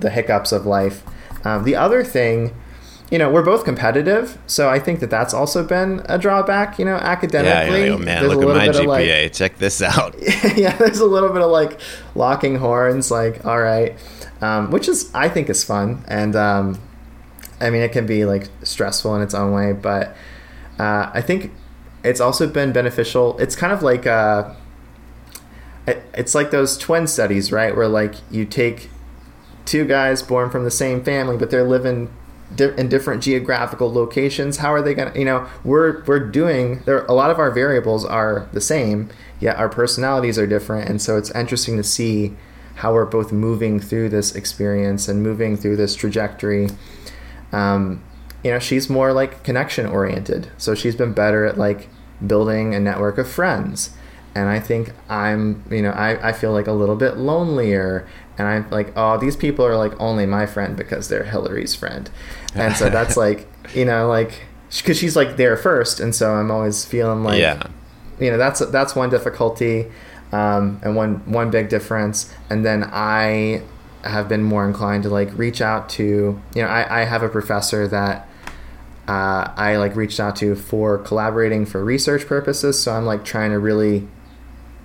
the hiccups of life. Um, the other thing you know we're both competitive so i think that that's also been a drawback you know yeah, academically you're like, oh man, look at my of, like- GPA. Check this out. (laughs) yeah, there's a little bit of like locking horns, like, all right, um, which is, I think, is fun. And um, I mean, it can be like stressful in its own way, but uh, I think it's also been beneficial. It's kind of like, uh, it, it's like those twin studies, right? Where like you take two guys born from the same family, but they're living di- in different geographical locations. How are they gonna? You know, we're we're doing there. A lot of our variables are the same, yet our personalities are different, and so it's interesting to see how we're both moving through this experience and moving through this trajectory. Um, you know, she's more like connection oriented, so she's been better at like building a network of friends. And I think I'm, you know, I, I feel like a little bit lonelier. And I'm like, oh, these people are like only my friend because they're Hillary's friend. And so that's (laughs) like, you know, like, because she's like there first. And so I'm always feeling like, yeah. you know that's that's one difficulty um, and one one big difference and then i have been more inclined to like reach out to you know i, I have a professor that uh, i like reached out to for collaborating for research purposes so i'm like trying to really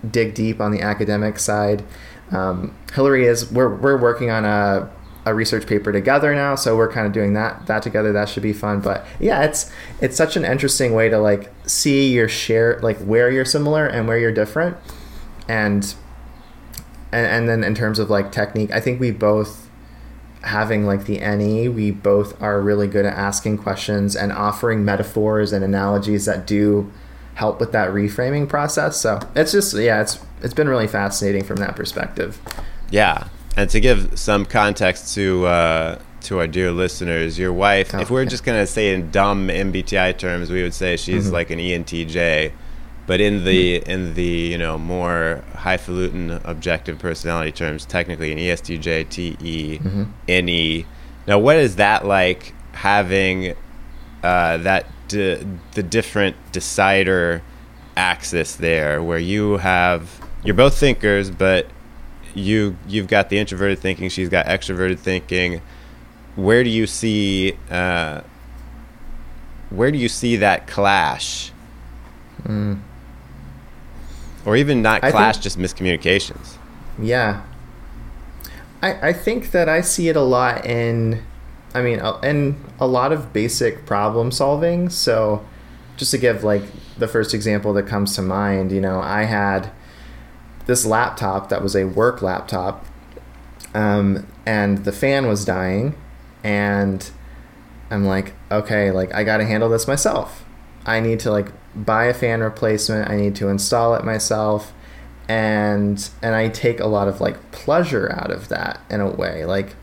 dig deep on the academic side um, hillary is we're, we're working on a a research paper together now so we're kind of doing that that together that should be fun but yeah it's it's such an interesting way to like see your share like where you're similar and where you're different and and, and then in terms of like technique i think we both having like the ne we both are really good at asking questions and offering metaphors and analogies that do help with that reframing process so it's just yeah it's it's been really fascinating from that perspective Yeah, and to give some context to uh, to our dear listeners, your wife, Oh, if we're yeah. just gonna say in dumb MBTI terms, we would say she's Mhm. like an E ENTJ, but in the in the you know more highfalutin objective personality terms, technically an E ESTJ, TE, Mhm. NE. Now, what is that like having uh, that d- the different decider axis there, where you have you're both thinkers, but you you've got the introverted thinking, she's got extroverted thinking. Where do you see uh, where do you see that clash Mm. Or even not clash, think- just miscommunications. Yeah. I, I think that I see it a lot in, I mean, and a lot of basic problem solving. So, just to give like the first example that comes to mind, you know, I had this laptop that was a work laptop, um, and the fan was dying, and I'm like, okay, like I got to handle this myself. I need to like buy a fan replacement. I need to install it myself and and I take a lot of like pleasure out of that in a way. Like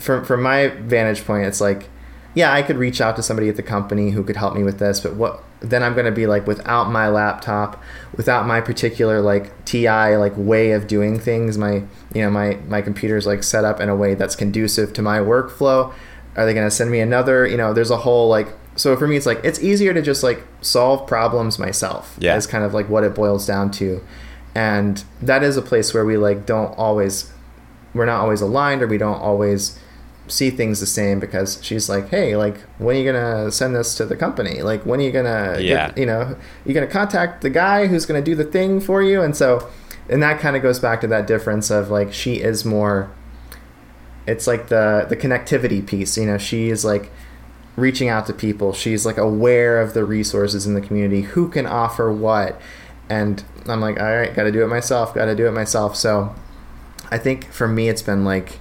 from from my vantage point, it's like, yeah, I could reach out to somebody at the company who could help me with this, but what then I'm gonna be like without my laptop, without my particular like TI like way of doing things, my you know my my computer's like set up in a way that's conducive to my workflow. Are they gonna send me another? You know, there's a whole like so for me it's like it's easier to just like solve problems myself. Yeah. Is kind of like what it boils down to and that is a place where we like don't always we're not always aligned or we don't always see things the same because she's like hey like when are you gonna send this to the company? Like when are you gonna Yeah. get, you know you gonna contact the guy who's gonna do the thing for you? And so and that kind of goes back to that difference of like she is more it's like the the connectivity piece you know she is like reaching out to people. She's like aware of the resources in the community. Who can offer what? And i'm like all right gotta do it myself gotta do it myself. So i think for me it's been like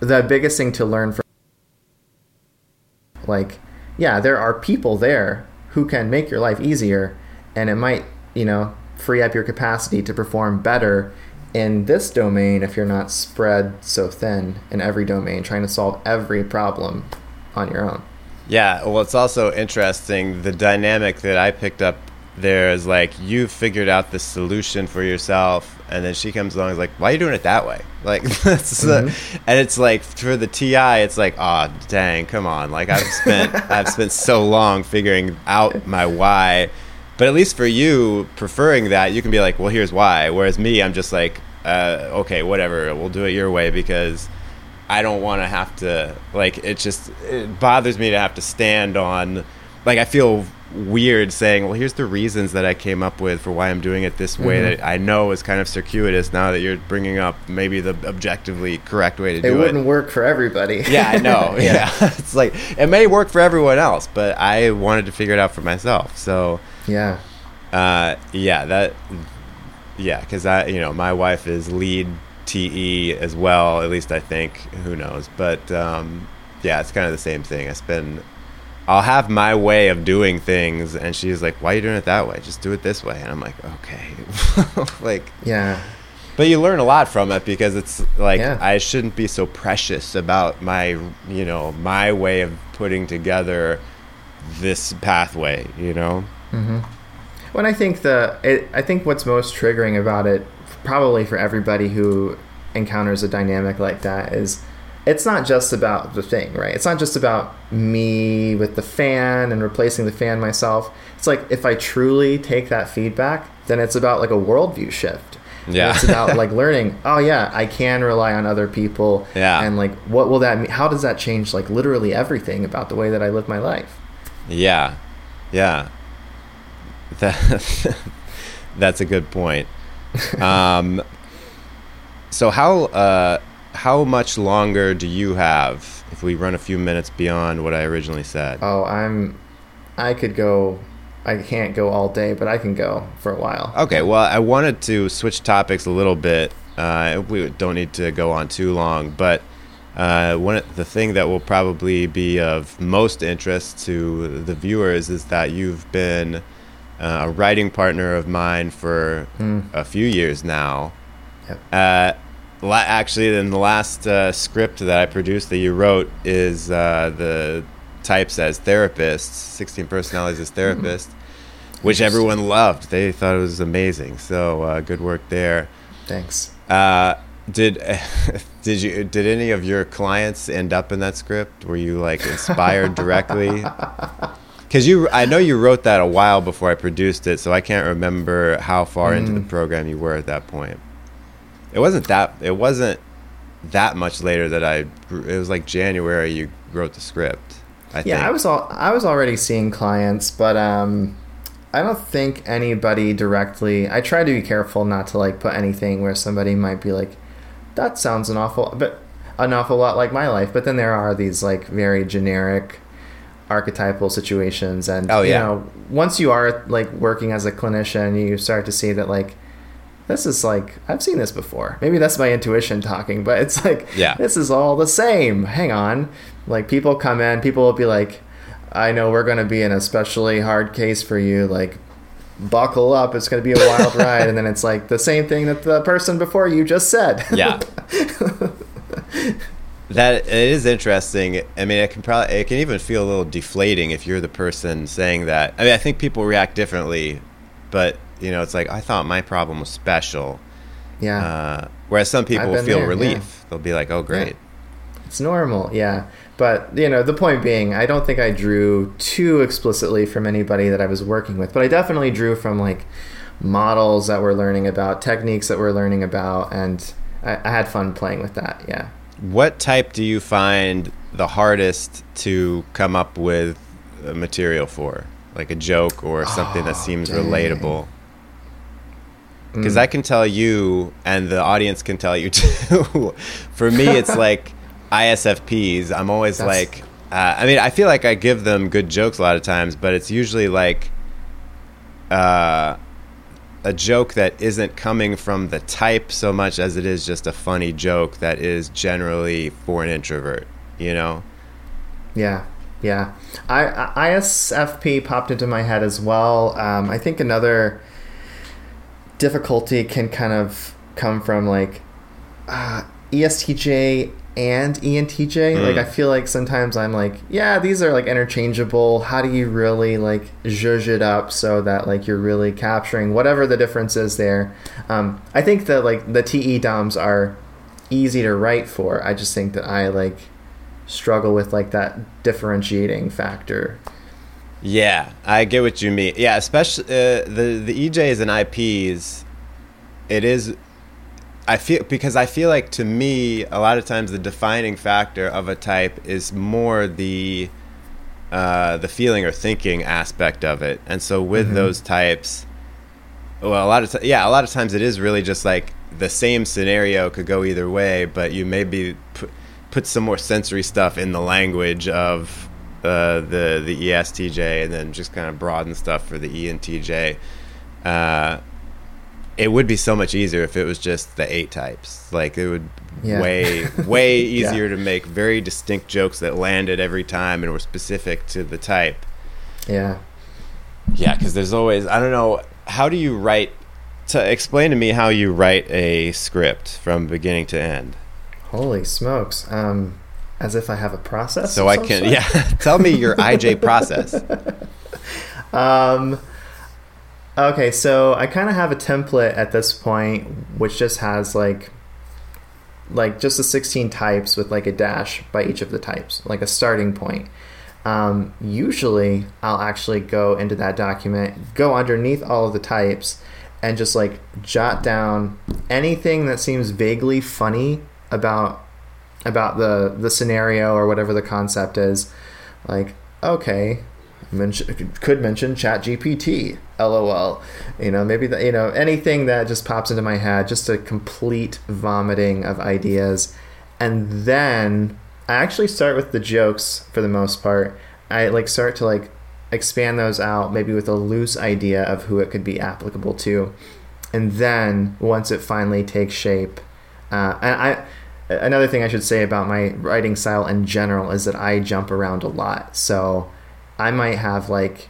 the biggest thing to learn from like yeah there are people there who can make your life easier and it might you know free up your capacity to perform better in this domain if you're not spread so thin in every domain trying to solve every problem on your own. Yeah, well, it's also interesting the dynamic that I picked up there is like you figured out the solution for yourself, and then she comes along and is like, "Why are you doing it that way?" Like, (laughs) that's the, and it's like for the TI, it's like, "Oh, dang, come on!" Like I've spent (laughs) I've spent so long figuring out my why, but at least for you preferring that, you can be like, "Well, here's why." Whereas me, I'm just like, uh, "Okay, whatever, we'll do it your way," because. I don't want to have to like it just it bothers me to have to stand on like I feel weird saying well here's the reasons that I came up with for why I'm doing it this way Mhm. that I know is kind of circuitous now that you're bringing up maybe the objectively correct way to it do it. It wouldn't work for everybody (laughs) Yeah, I know. (laughs) (laughs) yeah. it's like it may work for everyone else, but I wanted to figure it out for myself. So, yeah uh, yeah, that yeah, cuz I, you know, my wife is lead TE as well, at least I think, who knows. But um, yeah, it's kind of the same thing. I spend I'll have my way of doing things and she's like, "Why are you doing it that way? Just do it this way." And I'm like, "Okay." (laughs) like yeah but you learn a lot from it because it's like Yeah. I shouldn't be so precious about my, you know, my way of putting together this pathway, you know? Mm-hmm. When I think the, it, I think what's most triggering about it, probably for everybody who encounters a dynamic like that, is it's not just about the thing, right? It's not just about me with the fan and replacing the fan myself. It's like if I truly take that feedback, then it's about like a worldview shift. Yeah. it's about like (laughs) learning. Oh yeah, I can rely on other people. Yeah. and like what will that mean? How does that change like literally everything about the way that I live my life? Yeah. Yeah. That, (laughs) that's a good point. (laughs) Um, so how uh, how much longer do you have if we run a few minutes beyond what I originally said? Oh, I'm. I could go. I can't go all day, but I can go for a while. Okay, well, I wanted to switch topics a little bit. Uh, we don't need to go on too long, but uh, one the thing that will probably be of most interest to the viewers is that you've been uh, a writing partner of mine for Hmm. a few years now. Yep. La- actually, in the last uh, script that I produced that you wrote is uh, the types as therapists, 16 personalities as therapists, which everyone loved. They thought it was amazing. So uh, good work there. Thanks. Uh, did (laughs) did you did any of your clients end up in that script? Were you like inspired directly? (laughs) Because you, I know you wrote that a while before I produced it, so I can't remember how far into the program you were at that point. It wasn't that. It wasn't that much later that I. It was like January. You wrote the script. I Yeah, think. I was all. I was already seeing clients, but um, I don't think anybody directly. I try to be careful not to like put anything where somebody might be like, "That sounds an awful," but an awful lot like my life. But then there are these like very generic archetypal situations and Oh, you know once you are like working as a clinician you start to see that like this is like I've seen this before. Maybe that's my intuition talking, but it's like Yeah. this is all the same. Hang on. Like people come in, people will be like, I know we're gonna be in a especially hard case for you, like buckle up, it's gonna be a wild (laughs) ride, and then it's like the same thing that the person before you just said. Yeah. (laughs) that it is interesting. I mean, it can probably it can even feel a little deflating if you're the person saying that. I mean, I think people react differently, but you know, it's like I thought my problem was special. yeah. Uh, whereas some people will feel there, relief. They'll be like, "Oh, great." It's normal, yeah. But you know, the point being, I don't think I drew too explicitly from anybody that I was working with, but I definitely drew from like models that we're learning about, techniques that we're learning about, and I, I had fun playing with that. Yeah. What type do you find the hardest to come up with material for? Like a joke or something that Oh, seems dang. relatable? Because Mm. I can tell you, and the audience can tell you (laughs) too. for me, it's (laughs) like ISFPs. I'm always That's- like, uh, I mean, I feel like I give them good jokes a lot of times, but it's usually like uh, a joke that isn't coming from the type so much as it is just a funny joke that is generally for an introvert. You know? Yeah, yeah. I, ISFP popped into my head as well. Um, I think another difficulty can kind of come from like uh, ESTJ and ENTJ. Mm. Like I feel like sometimes I'm like, yeah, these are like interchangeable. How do you really like zhuzh it up so that like you're really capturing whatever the difference is there? Um, I think that like the TE DOMs are easy to write for. I just think that I like struggle with like that differentiating factor. Yeah, I get what you mean. Yeah, especially uh, the the EJs and IPs. It is. I feel because I feel like to me a lot of times the defining factor of a type is more the uh, the feeling or thinking aspect of it, and so with Mhm. those types, well, a lot of t- yeah, a lot of times it is really just like the same scenario could go either way, but you maybe put put some more sensory stuff in the language of uh, the the ESTJ, and then just kind of broaden stuff for the E ENTJ. Uh, it would be so much easier if it was just the eight types. Like it would Yeah. way (laughs) way Yeah. easier to make very distinct jokes that landed every time and were specific to the type. Yeah. Yeah, because there's always I don't know how do you write. To explain to me how you write a script from beginning to end, Holy smokes. Um, as if I have a process. so I can sort? yeah. (laughs) Tell me your IJ (laughs) process. Um, okay, so I kind of have a template at this point, which just has like, like just the 16 types with like a dash by each of the types, like a starting point. Um, usually, I'll actually go into that document, go underneath all of the types, and just like jot down anything that seems vaguely funny about about the the scenario or whatever the concept is. Like, okay, mention, could mention chat gpt lol. You know maybe the, you know anything that just pops into my head just a complete vomiting of ideas. And then i actually start with the jokes for the most part. I like start to like expand those out maybe with a loose idea of who it could be applicable to. And then once it finally takes shape uh, and i another thing i should say about my writing style in general is that i jump around a lot so I might have like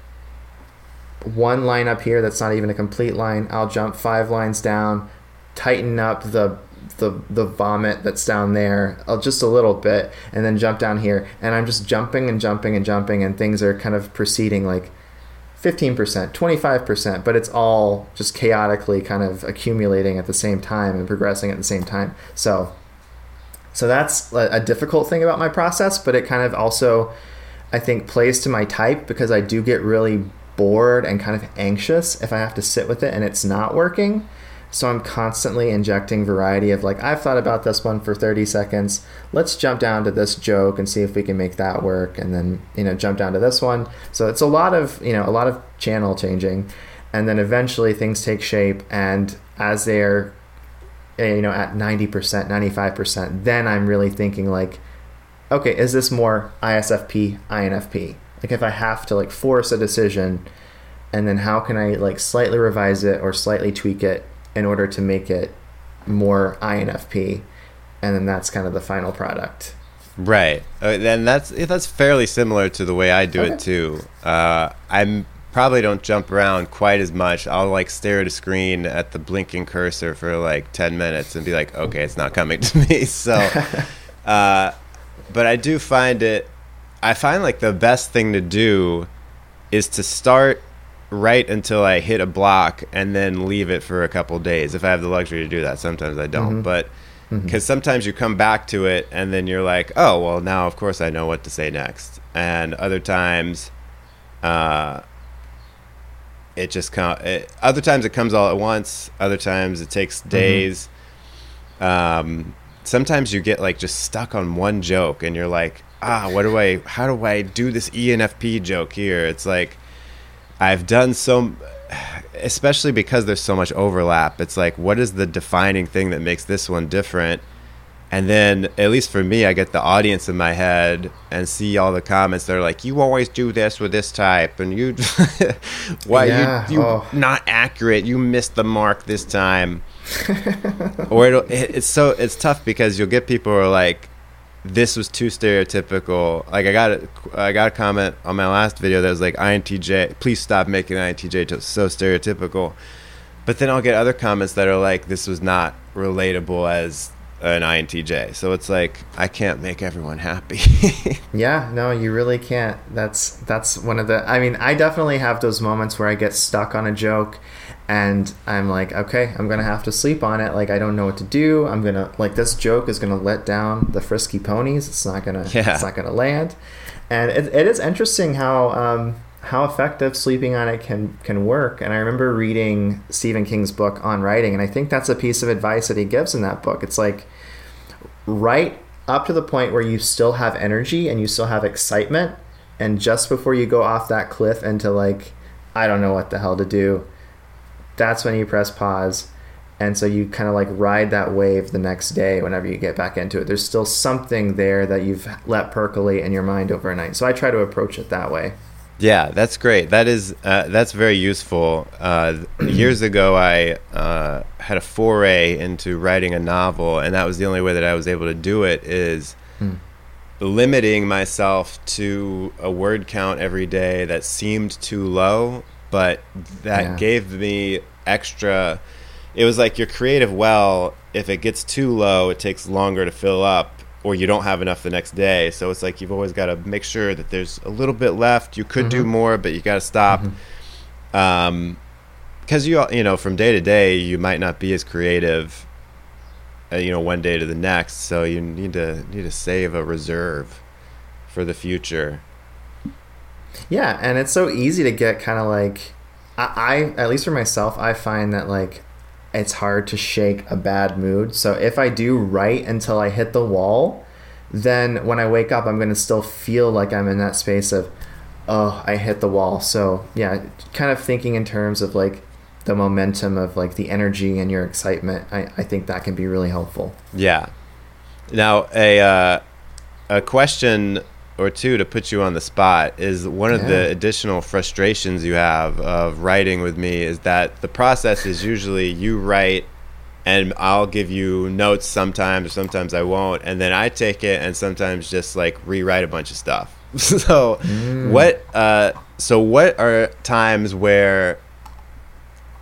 one line up here that's not even a complete line. I'll jump five lines down, tighten up the the the vomit that's down there uh, just a little bit, and then jump down here. And I'm just jumping and jumping and jumping, and things are kind of proceeding like 15%, 25%, but it's all just chaotically kind of accumulating at the same time and progressing at the same time. So so that's a difficult thing about my process, but it kind of also I think plays to my type because I do get really bored and kind of anxious if I have to sit with it and it's not working. So I'm constantly injecting variety of like, I've thought about this one for 30 seconds. Let's jump down to this joke and see if we can make that work. And then, you know, jump down to this one. So it's a lot of, you know, a lot of channel changing. And then eventually things take shape. And as they're, you know, at 90%, 95%, then I'm really thinking like, okay, is this more ISFP, INFP? Like if I have to like force a decision, and then how can I like slightly revise it or slightly tweak it in order to make it more INFP, and then that's kind of the final product. Right, uh, and that's that's fairly similar to the way I do okay. it too. Uh, I'm probably don't jump around quite as much. I'll like stare at a screen at the blinking cursor for like ten minutes and be like, okay, it's not coming to (laughs) me. So, (laughs) uh, but I do find it. I find like the best thing to do is to start right until I hit a block and then leave it for a couple days if I have the luxury to do that. Sometimes I don't, mm-hmm. but because mm-hmm. sometimes you come back to it and then you're like, oh well, now of course I know what to say next, and other times, uh, it just come. It, other times it comes all at once. Other times it takes mm-hmm. days. Mm-hmm. Um, sometimes you get like just stuck on one joke and you're like, ah, what do I? How do I do this ENFP joke here? It's like I've done so, (sighs) especially because there's so much overlap. It's like, what is the defining thing that makes this one different? And then, at least for me, I get the audience in my head and see all the comments. They're like, "You always do this with this type, and you, (laughs) why yeah, you, you oh. not accurate? You missed the mark this time." (laughs) or it'll, it, it's so it's tough because you'll get people who are like, this was too stereotypical. Like I got a, I got a comment on my last video that was like INTJ, please stop making INTJ so stereotypical. But then I'll get other comments that are like this was not relatable as an INTJ. So it's like I can't make everyone happy. (laughs) yeah, no, you really can't. That's that's one of the I mean, I definitely have those moments where I get stuck on a joke and I'm like, okay, I'm gonna have to sleep on it. Like I don't know what to do. I'm gonna like this joke is gonna let down the frisky ponies. It's not gonna yeah. it's not gonna land. And it, it is interesting how um, how effective sleeping on it can can work. And I remember reading Stephen King's book on writing, and I think that's a piece of advice that he gives in that book. It's like write up to the point where you still have energy and you still have excitement, and just before you go off that cliff into like I don't know what the hell to do that's when you press pause and so you kind of like ride that wave the next day whenever you get back into it there's still something there that you've let percolate in your mind overnight so i try to approach it that way yeah that's great that is uh, that's very useful uh, years ago i uh, had a foray into writing a novel and that was the only way that i was able to do it is hmm. limiting myself to a word count every day that seemed too low but that yeah. gave me extra. It was like your creative well. If it gets too low, it takes longer to fill up, or you don't have enough the next day. So it's like you've always got to make sure that there's a little bit left. You could mm-hmm. do more, but you got to stop. Mm-hmm. Um, because you you know from day to day you might not be as creative uh, you know one day to the next so you need to need to save a reserve for the future yeah, and it's so easy to get kind of like I, I at least for myself, I find that like it's hard to shake a bad mood. So if I do write until I hit the wall, then when I wake up, I'm going to still feel like I'm in that space of, oh, I hit the wall. So yeah, kind of thinking in terms of like the momentum of like the energy and your excitement. I, I think that can be really helpful. Yeah. Now a uh, a question or two to put you on the spot is one of the additional frustrations you have of writing with me is that the process is usually you write and I'll give you notes sometimes or sometimes I won't and then I take it and sometimes just like rewrite a bunch of stuff. (laughs) so mm. what uh so what are times where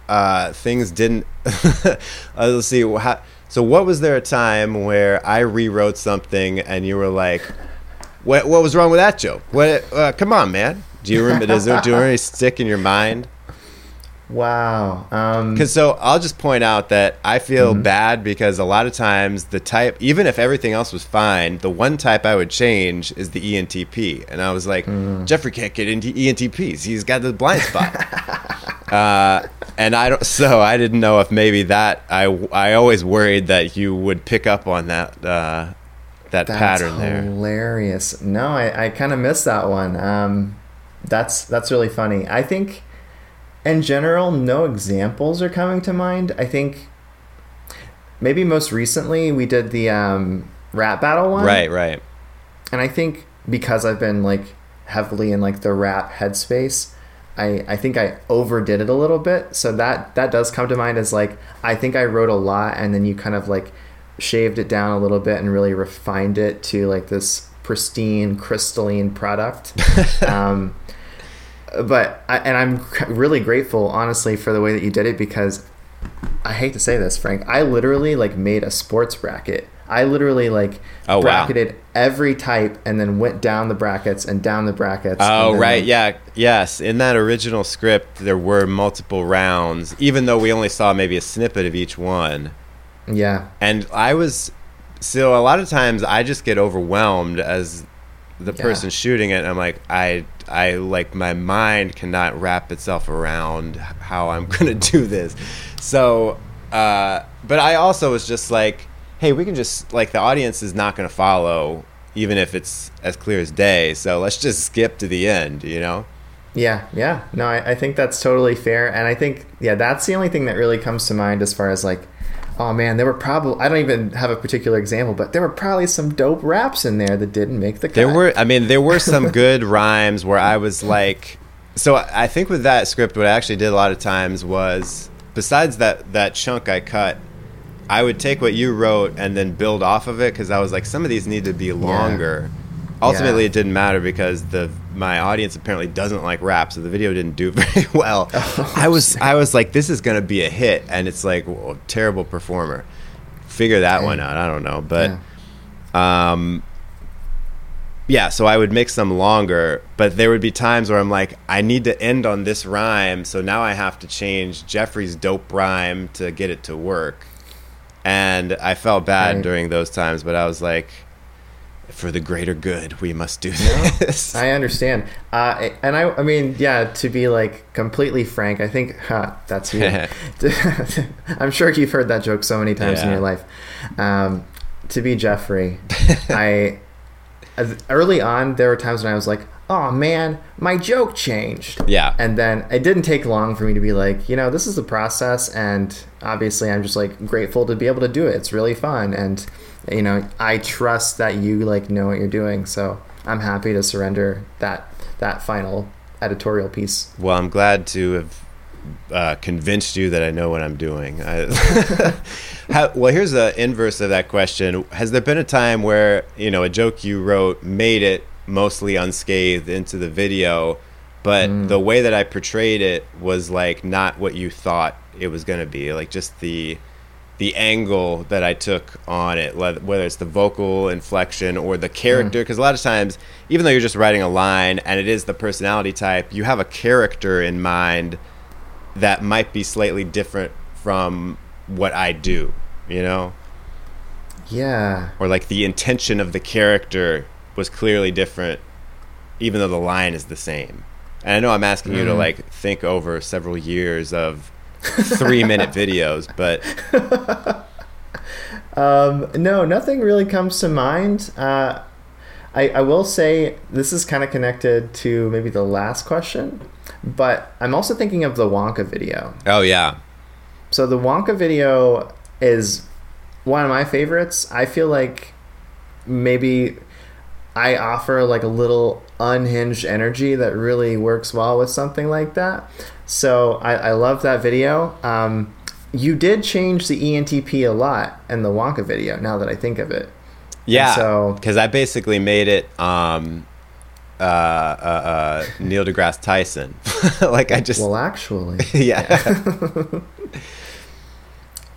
uh things didn't (laughs) uh, let's see how, so what was there a time where I rewrote something and you were like what what was wrong with that joke? What? Uh, come on, man. Do you remember? does it do it (laughs) really stick in your mind? Wow. Because um, so I'll just point out that I feel mm-hmm. bad because a lot of times the type, even if everything else was fine, the one type I would change is the ENTP, and I was like, mm. Jeffrey can't get into ENTPs. He's got the blind (laughs) spot. uh, and I don't. (laughs) So I didn't know if maybe that I I always worried that you would pick up on that uh, that That's pattern there. hilarious. No, I, I kind of missed that one. Um, that's that's really funny. I think, in general, no examples are coming to mind. I think maybe most recently we did the um, rap battle one, Right, right. and I think because I've been like heavily in like the rap headspace, I I think I overdid it a little bit. So that that does come to mind as like I think I wrote a lot and then you kind of like shaved it down a little bit and really refined it to like this pristine crystalline product. (laughs) um, but I, and I'm really grateful honestly for the way that you did it because I hate to say this, Frank. I literally like made a sports bracket. I literally like Oh, wow. bracketed every type and then went down the brackets and down the brackets. Oh right, like, yeah, yes. In that original script, there were multiple rounds, even though we only saw maybe a snippet of each one. Yeah. And I was so a lot of times I just get overwhelmed as the Yeah. person shooting it. I'm like, I, I like my mind cannot wrap itself around how I'm (laughs) gonna do this. So, uh, but I also was just like, hey, we can just like the audience is not gonna follow, even if it's as clear as day. So let's just skip to the end, you know? Yeah, yeah. No, I, I think that's totally fair. And I think, yeah, that's the only thing that really comes to mind as far as like, oh man, there were probably, I don't even have a particular example, but there were probably some dope raps in there that didn't make the cut. There were, I mean, there were some (laughs) good rhymes where I was like, so I think with that script, what I actually did a lot of times was, besides that that chunk I cut, I would take what you wrote and then build off of it because I was like, some of these need to be longer. Ultimately, Yeah. it didn't matter because the my audience apparently doesn't like rap, so the video didn't do (laughs) very well. I was (laughs) I was like, this is gonna be a hit, and it's like, well, terrible performer. Figure that one out. I don't know, but. Yeah. Um, yeah, so I would mix them longer, but there would be times where I'm like, I need to end on this rhyme, so now I have to change Jeffrey's dope rhyme to get it to work. And I felt bad Right. during those times, but I was like, for the greater good, we must do this. (laughs) I understand. Uh, and I, I mean, yeah, to be like completely frank, I think huh, (laughs) that's you. (laughs) I'm sure you've heard that joke so many times in your life. Um, to be Jeffrey, I early on there were times when I was like, "Oh man, my joke changed." yeah. And then it didn't take long for me to be like, you know, this is the process, and obviously I'm just like grateful to be able to do it. It's really fun, and you know, I trust that you like know what you're doing. So I'm happy to surrender that that final editorial piece. Well, I'm glad to have uh, convinced you that I know what I'm doing. I, (laughs) How, well, here's the inverse of that question. Has there been a time where you know a joke you wrote made it mostly unscathed into the video, but the way that I portrayed it was like not what you thought it was going to be? Like just the the angle that I took on it, whether it's the vocal inflection or the character. Mm. Because a lot of times, even though you're just writing a line and it is the personality type, you have a character in mind that might be slightly different from what I do, you know? Yeah, Or like the intention of the character was clearly different, even though the line is the same. And I know I'm asking you to mm-hmm. like think over several years of three minute videos, but (laughs) Um, no, nothing really comes to mind. Uh, I, I will say this is kind of connected to maybe the last question, but I'm also thinking of the Wonka video. oh yeah, So the Wonka video is one of my favorites. I feel like maybe I offer like a little unhinged energy that really works well with something like that. So I, I love that video. Um, you did change the ENTP a lot in the Wonka video. Now that I think of it, yeah. so- because I basically made it um, uh, uh, uh, Neil deGrasse Tyson. (laughs) like I just well, actually, (laughs) yeah. (laughs)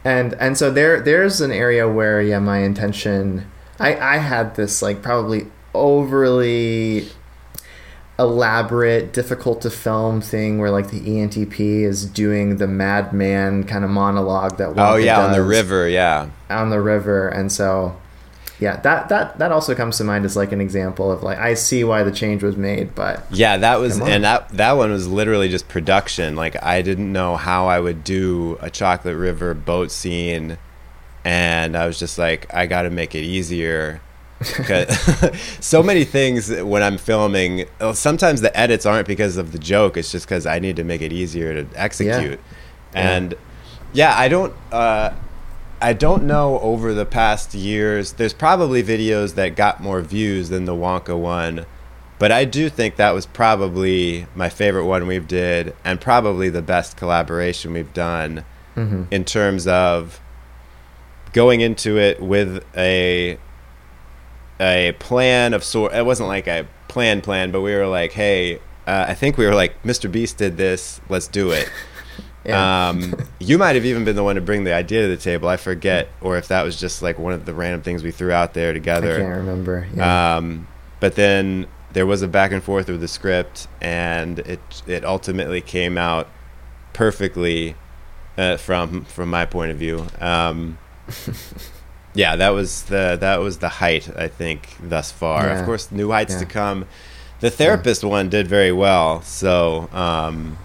and and so there there's an area where yeah my intention i i had this like probably overly elaborate difficult to film thing where like the entp is doing the madman kind of monologue that oh Wonka yeah, on the river, yeah. on the river and so yeah, that that that also comes to mind as like an example of like I see why the change was made, but Yeah, that was and that that one was literally just production. Like I didn't know how I would do a Chocolate River boat scene and I was just like I got to make it easier. 'Cause- (laughs) so many things when I'm filming, uh, sometimes the edits aren't because of the joke, it's just cuz I need to make it easier to execute. Yeah. And yeah, I don't uh I don't know over the past years. There's probably videos that got more views than the Wonka one, but I do think that was probably my favorite one we've did, and probably the best collaboration we've done Mhm. in terms of going into it with a a plan of sort. It wasn't like a plan plan, but we were like, hey, uh, I think we were like, Mr. Beast did this, let's do it. (laughs) yeah. Um, you might have even been the one to bring the idea to the table. I forget, or if that was just like one of the random things we threw out there together. I can't remember. Yeah. Um, but then there was a back and forth with the script, and it it ultimately came out perfectly uh, from from my point of view. Um, (laughs) yeah, that was the that was the height I think thus far. Yeah. Of course, new heights Yeah. to come. The therapist one did very well, so um,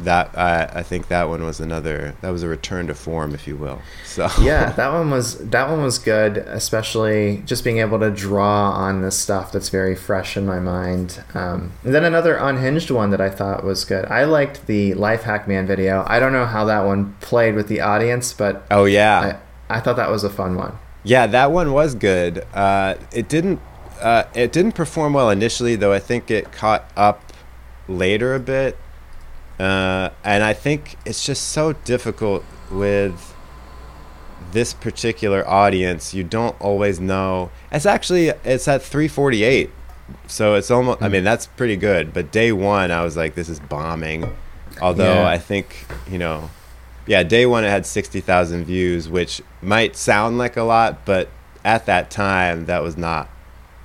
that I, I think that one was another that was a return to form, if you will. So yeah, (laughs) that one was that one was good, especially just being able to draw on this stuff that's very fresh in my mind. Um, and then another unhinged one that I thought was good. I liked the Life Hack Man video. I don't know how that one played with the audience, but oh yeah, I, I thought that was a fun one. Yeah, that one was good. Uh, it didn't. Uh, it didn't perform well initially, though. I think it caught up later a bit, uh, and I think it's just so difficult with this particular audience. You don't always know. It's actually it's at 348, so it's almost. I mean, that's pretty good. But day one, I was like, this is bombing. Although Yeah. I think you know yeah, day one it had sixty thousand views, which might sound like a lot, but at that time that was not.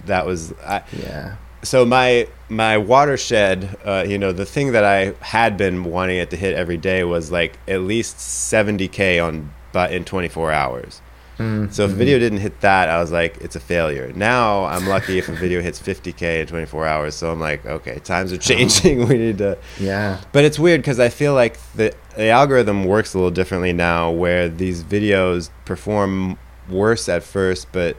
That was I, Yeah. so my my watershed. Uh, you know, the thing that I had been wanting it to hit every day was like at least seventy k on, but in twenty four hours. Mm, So if a video didn't hit that, I was like, it's a failure. Now I'm lucky if a video hits 50k in 24 hours. So I'm like, okay, times are changing. (laughs) we need to. Yeah. But it's weird because I feel like the, the algorithm works a little differently now, where these videos perform worse at first, but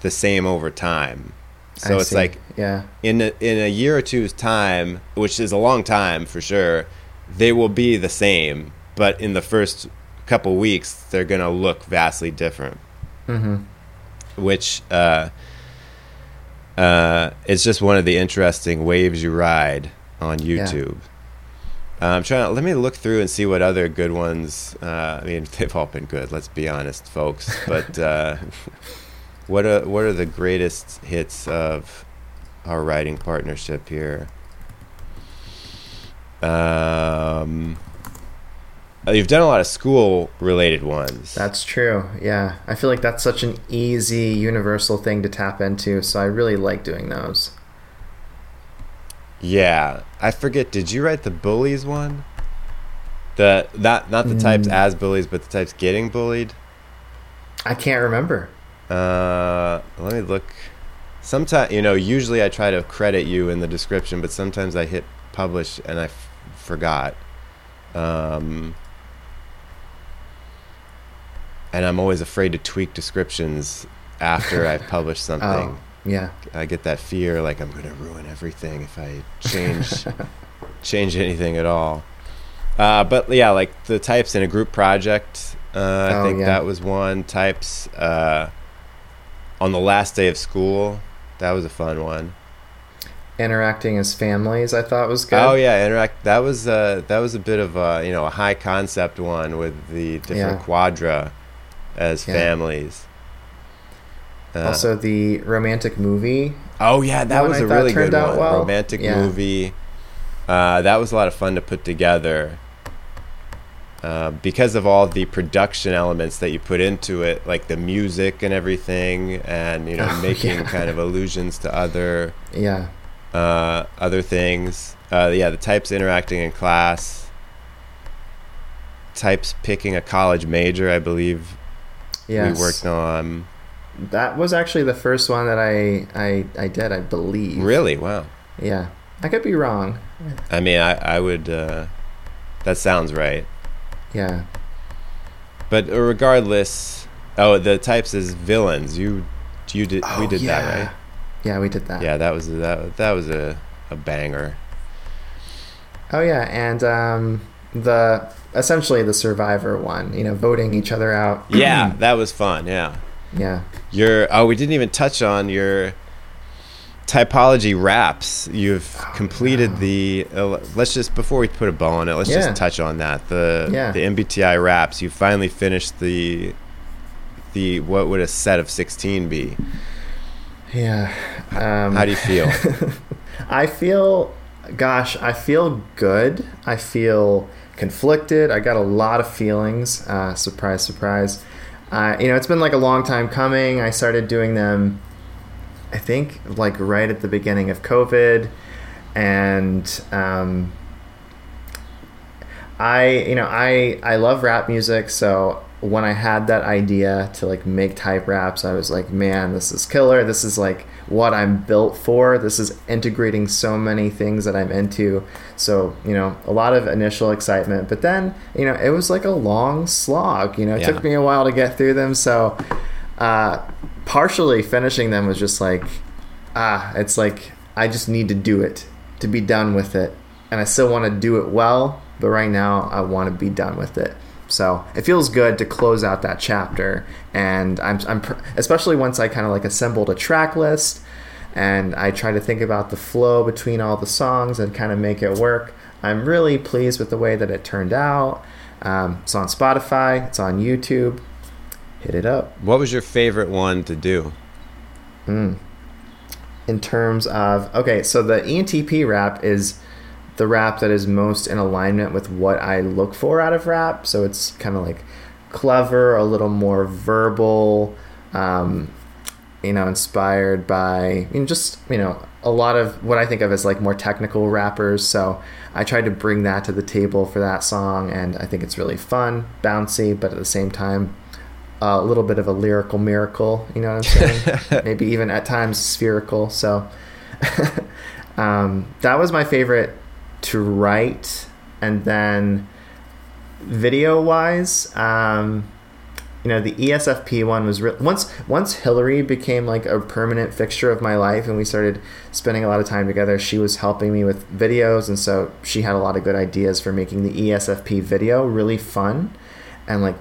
the same over time. So I it's see. like yeah. in a, in a year or two's time, which is a long time for sure, they will be the same. But in the first couple weeks, they're gonna look vastly different hmm which uh, uh, is just one of the interesting waves you ride on YouTube. Uh, I'm trying. To, let me look through and see what other good ones. Uh, I mean, (laughs) they've all been good. Let's be honest, folks. (laughs) But uh, what are what are the greatest hits of our writing partnership here? Um, you've done a lot of school related ones. That's true. Yeah. I feel like that's such an easy, universal thing to tap into. So I really like doing those. Yeah, I forget. Did you write the bullies one? The not not the types Mm. as bullies, but the types getting bullied. I can't remember. Uh, let me look. Sometimes you know, usually I try to credit you in the description, but sometimes I hit publish and I f- forgot. Um, and I'm always afraid to tweak descriptions after I've published (laughs) something. Oh, yeah. I get that fear like I'm gonna ruin everything if I change (laughs) change anything at all. Uh, but yeah, like the types in a group project, uh, I Oh, think yeah. that was one. Types uh, on the last day of school, that was a fun one. Interacting as families, I thought was good. Oh yeah, interact. That was uh, that was a bit of a you know a high concept one with the different Yeah. quadra as Yeah. families. Uh, Also, the romantic movie. Oh yeah, that was I a really good one. well. Romantic Yeah. movie. Uh, that was a lot of fun to put together. Uh, because of all the production elements that you put into it, like the music and everything, and you know, (laughs) Oh, making yeah. kind of allusions to other Yeah. uh, other things. Uh, yeah, the types interacting in class. Types picking a college major, I believe Yes. we worked on. That was actually the first one that I I, I did, I believe. Really? Wow. Yeah. I could be wrong. I mean, I I would. Uh, that sounds right. Yeah. But regardless, oh, the types is villains. You you did we Oh, did yeah. that right? Yeah, we did that. Yeah, that was that that was a a banger. Oh yeah, and um, the essentially the survivor one. You know, voting each other out. (clears throat) Yeah, that was fun. Yeah. yeah. Your oh, we didn't even touch on your typology raps. You've Oh, completed the. Uh, let's just before we put a bow on it, let's Yeah. just touch on that. The Yeah. the MBTI raps. You finally finished the the what would a set of sixteen be? Yeah. Um, How do you feel? (laughs) I feel, gosh, I feel good. I feel conflicted. I got a lot of feelings. Uh, surprise, surprise. Uh, you know, it's been like a long time coming. I started doing them, I think, like right at the beginning of COVID. And um, I, you know, I, I love rap music. So when I had that idea to like make type raps, I was like, man, this is killer. This is like what I'm built for. This is integrating so many things that I'm into. So, you know, a lot of initial excitement, but then, you know, it was like a long slog. You know, it Yeah. took me a while to get through them. So, uh, partially finishing them was just like, ah, it's like I just need to do it to be done with it. And I still want to do it well, but right now I want to be done with it. So it feels good to close out that chapter, and I'm, I'm pr- especially once I kind of like assembled a track list, and I try to think about the flow between all the songs and kind of make it work. I'm really pleased with the way that it turned out. Um, it's on Spotify, it's on YouTube. Hit it up. what was your favorite one to do? Mm. In terms of okay, so the ENTP rap is the rap that is most in alignment with what I look for out of rap. So it's kind of like clever, a little more verbal, um, you know, inspired by I mean, just you know a lot of what I think of as like more technical rappers. So I tried to bring that to the table for that song, and I think it's really fun, bouncy, but at the same time a little bit of a lyrical miracle, you know what I'm (laughs) saying? Maybe even at times spherical. So (laughs) um, that was my favorite to write. And then video wise, um, you know, the ESFP one was re- once once Hillary became like a permanent fixture of my life, and we started spending a lot of time together. She was helping me with videos, and so she had a lot of good ideas for making the ESFP video really fun, and like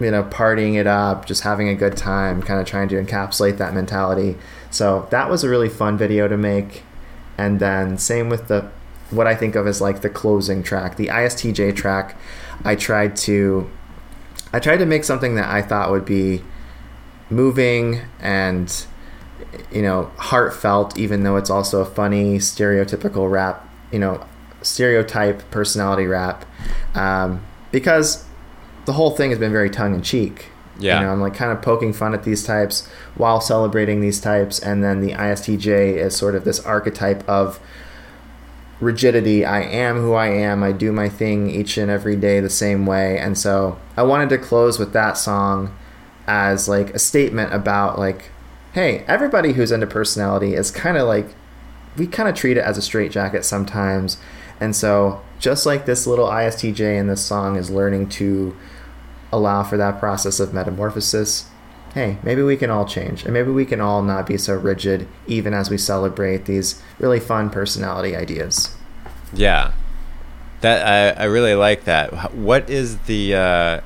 you know, partying it up, just having a good time, kind of trying to encapsulate that mentality. So that was a really fun video to make. And then same with the what I think of as like the closing track, the ISTJ track. I tried to I tried to make something that I thought would be moving and you know heartfelt even though it's also a funny stereotypical rap you know stereotype personality rap um, because the whole thing has been very tongue-in-cheek Yeah. you know i'm like kind of poking fun at these types while celebrating these types and then the istj is sort of this archetype of rigidity. I am who i am. I do my thing each and every day the same way. And so i wanted to close with that song as like a statement about like hey everybody who's into personality is kind of like we kind of treat it as a straitjacket sometimes. And so just like this little istj in this song is learning to allow for that process of metamorphosis hey maybe we can all change and maybe we can all not be so rigid even as we celebrate these really fun personality ideas Yeah, that I, I really like that. What is the uh,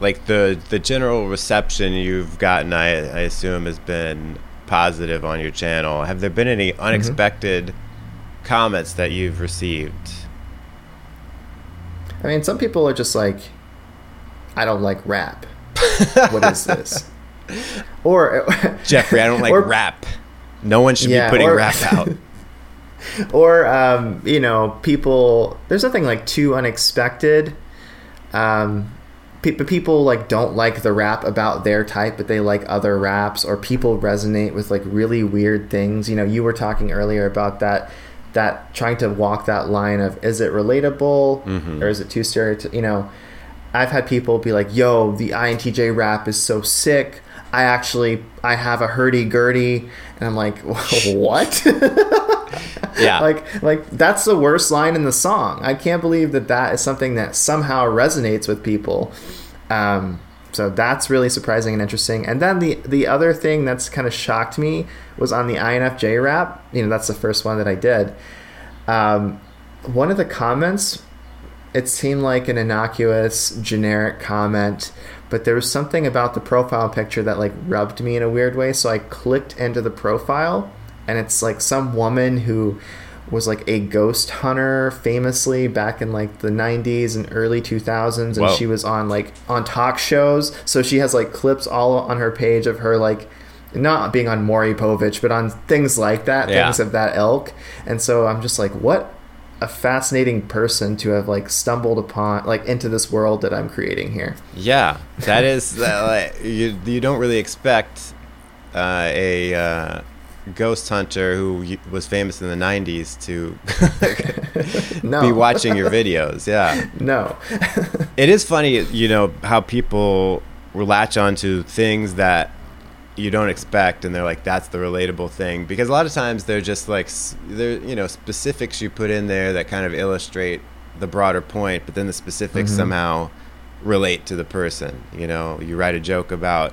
like the the general reception you've gotten? I, I assume has been positive on your channel. Have there been any unexpected comments that you've received? i mean some people are just like i don't like rap (laughs) what is this (laughs) or Jeffrey, I don't like Or- rap. No one should Yeah, be putting or- rap (laughs) out. or um, you know people there's nothing like too unexpected um, pe- people like don't like the rap about their type but they like other raps or people resonate with like really weird things you know you were talking earlier about that that trying to walk that line of is it relatable Mhm. or is it too stereotypical you know i've had people be like yo the intj rap is so sick I actually I have a hurdy gurdy, and I'm like, (laughs) what? (laughs) yeah, like like that's the worst line in the song. I can't believe that that is something that somehow resonates with people. Um, so that's really surprising and interesting. And then the the other thing that's kind of shocked me was on the INFJ rap. You know, that's the first one that I did. Um, one of the comments, it seemed like an innocuous, generic comment, but there was something about the profile picture that like rubbed me in a weird way. So I clicked into the profile, and it's like some woman who was like a ghost hunter famously back in like the 90s and early 2000s and Whoa. she was on like on talk shows so she has like clips all on her page of her like not being on Maury Povich but on things like that yeah. things of that ilk and so I'm just like what a fascinating person to have like stumbled upon like into this world that I'm creating here. Yeah that is (laughs) that like, you you don't really expect uh, a uh, ghost hunter who was famous in the 90s to (laughs) no. be watching your videos yeah. (laughs) No. It is funny you know how people latch onto things that you don't expect and they're like that's the relatable thing because a lot of times they're just like they're you know specifics you put in there that kind of illustrate the broader point but then the specifics mm-hmm. somehow relate to the person you know you write a joke about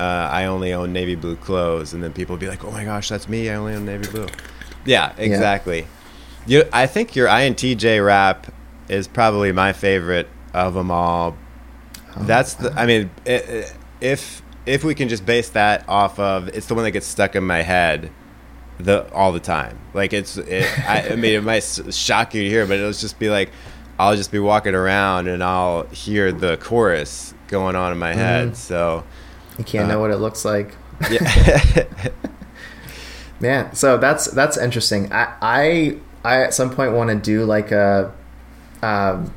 uh, I only own navy blue clothes, and then people be like, "Oh my gosh, that's me! I only own navy blue." Yeah, exactly. Yeah. You, I think your INTJ rap is probably my favorite of them all. Oh, that's the. I mean, if if we can just base that off of, it's the one that gets stuck in my head the all the time. Like it's, it, I, I, mean, it might shock you to hear, but it'll just be like, I'll just be walking around and I'll hear the chorus going on in my head. Mm-hmm. So you can't uh, know what it looks like. Yeah. (laughs) Man, so that's that's interesting. I I, I at some point want to do like a um,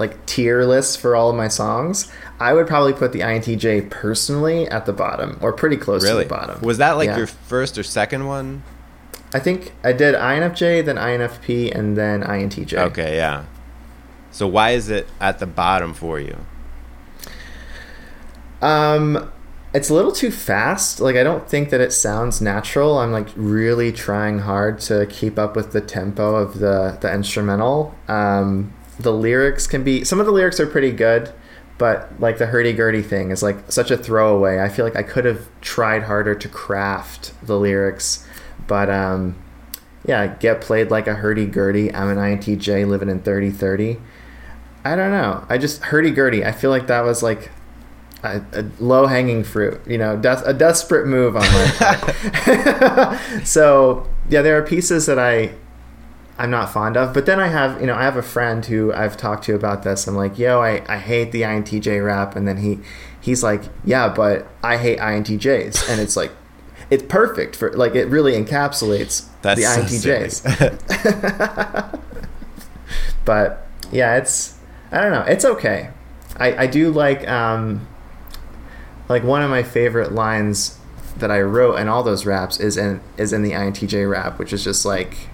like tier list for all of my songs. I would probably put the INTJ personally at the bottom or pretty close really? to the bottom. Was that like yeah. your first or second one? I think I did INFJ, then INFP, and then INTJ. Okay, yeah. So why is it at the bottom for you? Um, it's a little too fast. Like I don't think that it sounds natural. I'm like really trying hard to keep up with the tempo of the the instrumental. Um, the lyrics can be some of the lyrics are pretty good, but like the hurdy gurdy thing is like such a throwaway. I feel like I could have tried harder to craft the lyrics, but um, yeah, get played like a hurdy gurdy. I'm an INTJ living in 3030. I don't know. I just hurdy gurdy. I feel like that was like a, a low hanging fruit, you know, des- a desperate move on my part. (laughs) (laughs) so yeah, there are pieces that I I'm not fond of, but then I have you know I have a friend who I've talked to about this. I'm like, yo, I, I hate the INTJ rap, and then he he's like, yeah, but I hate INTJs, and it's like it's perfect for like it really encapsulates That's the INTJs. (laughs) but yeah, it's I don't know, it's okay. I, I do like um, like one of my favorite lines that I wrote in all those raps is in is in the INTJ rap, which is just like,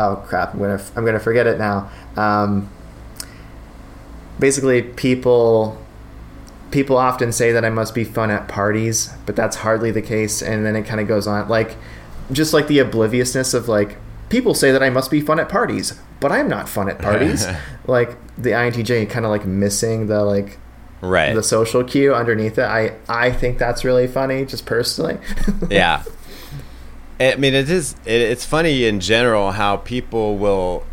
oh crap, I'm gonna I'm gonna forget it now. Um, basically, people people often say that I must be fun at parties, but that's hardly the case. And then it kind of goes on like, just like the obliviousness of like people say that I must be fun at parties, but I'm not fun at (laughs) parties. like the INTJ kind of like missing the like right the social cue underneath it i i think that's really funny just personally (laughs) yeah i mean it is it, it's funny in general how people will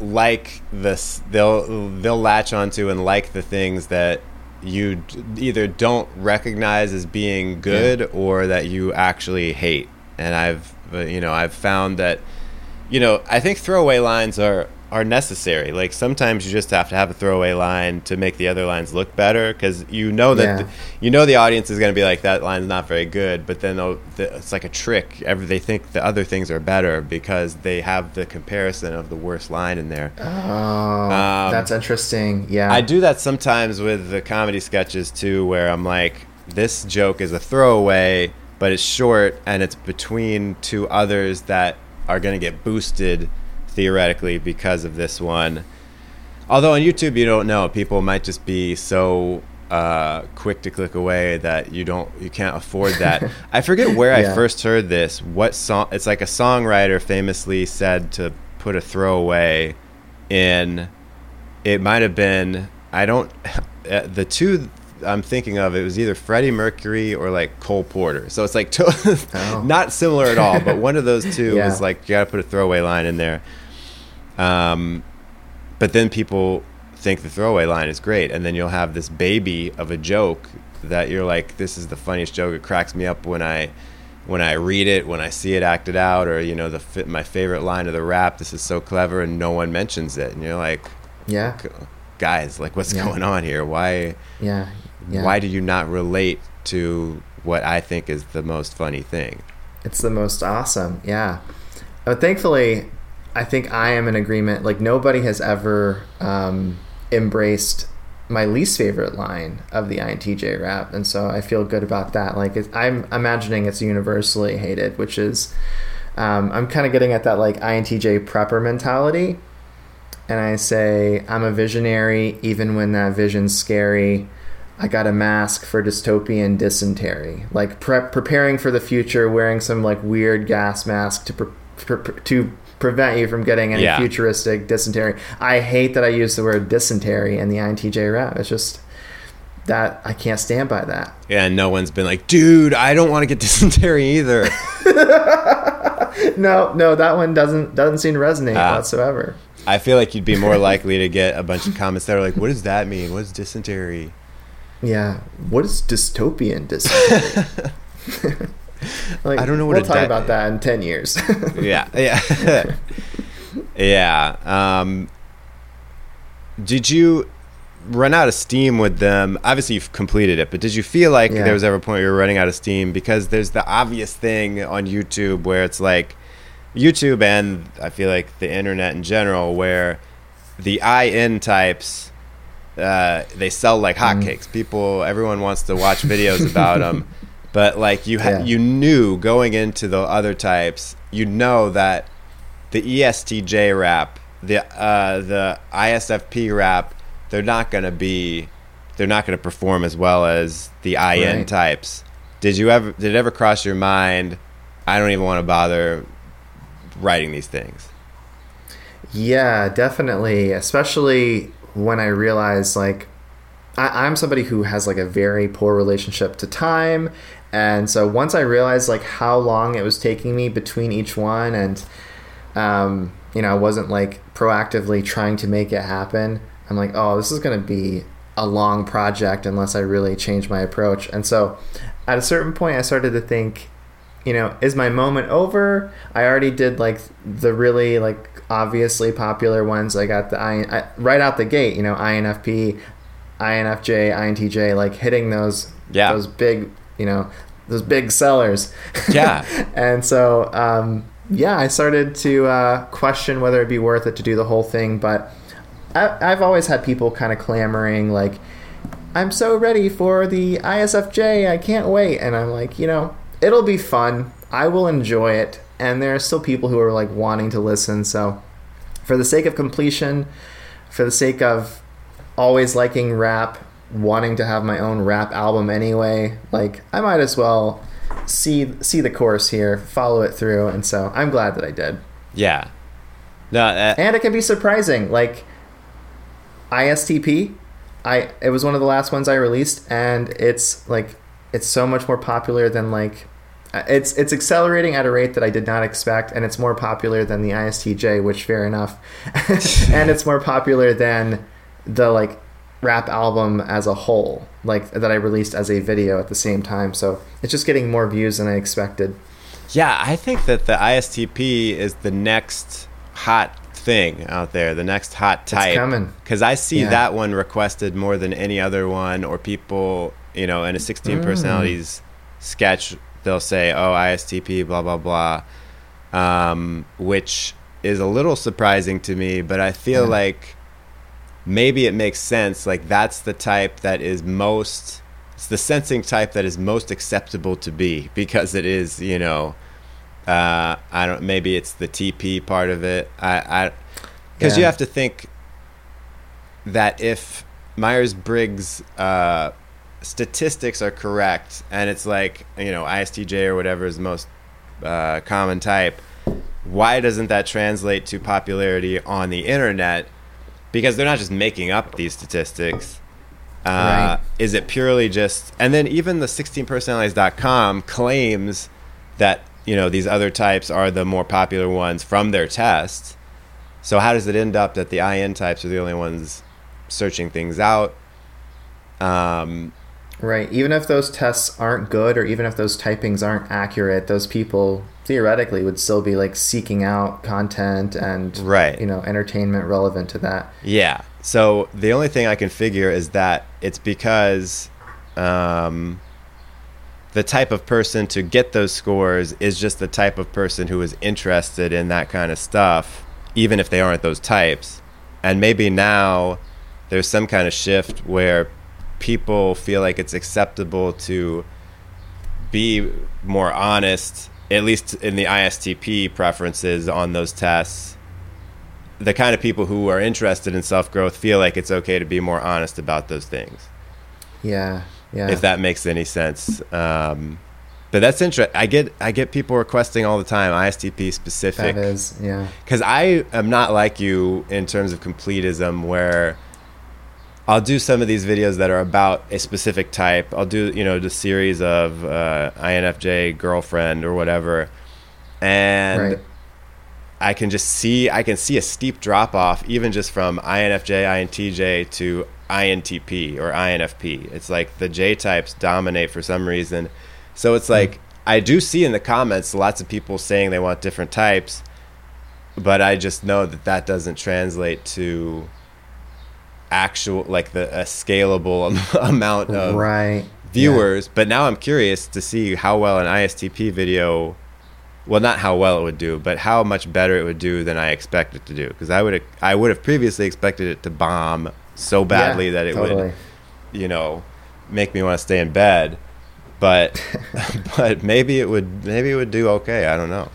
like this they'll they'll latch onto and like the things that you either don't recognize as being good yeah. or that you actually hate and i've uh, you know i've found that you know i think throwaway lines are are necessary. Like sometimes you just have to have a throwaway line to make the other lines look better because you know that yeah. the, you know the audience is going to be like that line's not very good, but then the, it's like a trick. Every they think the other things are better because they have the comparison of the worst line in there. Oh, um, that's interesting. Yeah, I do that sometimes with the comedy sketches too, where I'm like, this joke is a throwaway, but it's short and it's between two others that are going to get boosted theoretically because of this one. Although on YouTube you don't know, people might just be so uh, quick to click away that you don't you can't afford that. (laughs) I forget where Yeah. I first heard this. What song? It's like a songwriter famously said to put a throwaway in. It might have been I don't (laughs) uh, the two I'm thinking of. It was either Freddie Mercury or like Cole Porter. So it's like to- (laughs) Oh. not similar at all, but one of those two Yeah. was like you got to put a throwaway line in there. Um, but then people think the throwaway line is great, and then you'll have this baby of a joke that you're like, this is the funniest joke. It cracks me up when I when I read it, when I see it acted out, or you know the my favorite line of the rap. This is so clever, and no one mentions it, and you're like, Yeah. guys, like what's Yeah. going on here? Why Yeah. Yeah. why do you not relate to what I think is the most funny thing? It's the most awesome. Yeah. But thankfully, I think I am in agreement. Like nobody has ever um, embraced my least favorite line of the INTJ rap, and so I feel good about that. Like I'm imagining it's universally hated, which is um, I'm kind of getting at that like INTJ prepper mentality. And I say I'm a visionary, even when that vision's scary. I got a mask for dystopian dysentery, like prep preparing for the future, wearing some like weird gas mask to pre- pre- to prevent you from getting any Yeah. futuristic dysentery. I hate that I use the word dysentery in the INTJ rap. It's just that I can't stand by that. Yeah, and no one's been like, dude, I don't want to get (laughs) dysentery either. (laughs) No, no, that one doesn't doesn't seem to resonate Ah. whatsoever. I feel like you'd be more likely to get a bunch of comments that are like, what does that mean? What is dysentery? Yeah, what is dystopian dysentery? (laughs) (laughs) like, I don't know what we'll talk di- about that in ten years. (laughs) yeah, yeah, (laughs) yeah. Um, did you run out of steam with them? Obviously, you've completed it, but did you feel like Yeah. there was ever a point where you were running out of steam? Because there's the obvious thing on YouTube where it's like YouTube and I feel like the internet in general, where the IN types uh, they sell like Mm. hotcakes. People, everyone wants to watch videos about them, but like you, ha- Yeah. you knew going into the other types, you know that the ESTJ rap, the uh, the ISFP rap, they're not gonna be, they're not gonna perform as well as the IN Right. types. Did you ever? Did it ever cross your mind? I don't even want to bother writing these things. Yeah, definitely. Especially when I realize like I, I'm somebody who has like a very poor relationship to time. And so once I realized like how long it was taking me between each one and um, you know, I wasn't like proactively trying to make it happen, I'm like, oh, this is gonna be a long project unless I really change my approach. And so at a certain point I started to think, you know, is my moment over? I already did like the really like obviously popular ones. I got the I, I right out the gate, you know, INFP, INFJ, INTJ, like hitting those Yeah. those big, you know, those big sellers. Yeah. (laughs) and so um, yeah, I started to uh, question whether it'd be worth it to do the whole thing, but I, I've always had people kind of clamoring like, I'm so ready for the ISFJ. I can't wait. And I'm like, you know, it'll be fun. I will enjoy it. And there are still people who are like wanting to listen. So, for the sake of completion, for the sake of always liking rap, wanting to have my own rap album anyway, like I might as well see see the course here, follow it through. And so I'm glad that I did. Yeah. No, that, And it can be surprising. Like ISTP, I it was one of the last ones I released, and it's like it's so much more popular than like uh, it's it's accelerating at a rate that I did not expect, and it's more popular than the ISTJ, which fair enough, (laughs) and it's more popular than the like rap album as a whole, like that I released as a video at the same time. So it's just getting more views than I expected. Yeah, I think that the ISTP is the next hot thing out there, the next hot type. coming. Because I see Yeah. that one requested more than any other one, or people, you know, in a 16 Mm. personalities sketch, they'll say, oh, ISTP, blah, blah, blah, um, which is a little surprising to me, but I feel Yeah. like maybe it makes sense. Like, that's the type that is most. It's the sensing type that is most acceptable to be (laughs) because it is, you know, uh, I don't. Maybe it's the TP part of it. I, I, because you have to think that if Myers Briggs uh, statistics are correct, and it's like you know ISTJ or whatever is the most uh, common type, why doesn't that translate to popularity on the internet? Because they're not just making up these statistics. Uh, right. Is it purely just, and then even the 16personalities.com claims that, you know, these other types are the more popular ones from their tests. So how does it end up that the IN types are the only ones searching things out? Um, Right. Even if those tests aren't good or even if those typings aren't accurate, those people theoretically would still be like seeking out content and right. you know, entertainment relevant to that. Yeah. So the only thing I can figure is that it's because um, the type of person to get those scores is just the type of person who is interested in that kind of stuff, even if they aren't those types. And maybe now there's some kind of shift where people feel like it's acceptable to be more honest, at least in the ISTP preferences on those tests. The kind of people who are interested in self growth feel like it's okay to be more honest about those things. Yeah, yeah. If that makes any sense. Um, but that's interesting. I get I get people requesting all the time ISTP specific. That is, yeah. Because I am not like you in terms of completism, where I'll do some of these videos that are about a specific type. I'll do, you know, the series of uh, INFJ girlfriend or whatever, and right. I can just see I can see a steep drop off even just from INFJ, INTJ to INTP or INFP. It's like the J types dominate for some reason. So it's like mm. I do see in the comments lots of people saying they want different types, but I just know that that doesn't translate to actual like the a scalable (laughs) amount of right viewers. Yeah. But now I'm curious to see how well an ISTP video, well, not how well it would do, but how much better it would do than I expect it to do. Because I would I would have previously expected it to bomb so badly yeah, that it totally. would, you know, make me want to stay in bed. But (laughs) (laughs) but maybe it would maybe it would do okay. I don't know.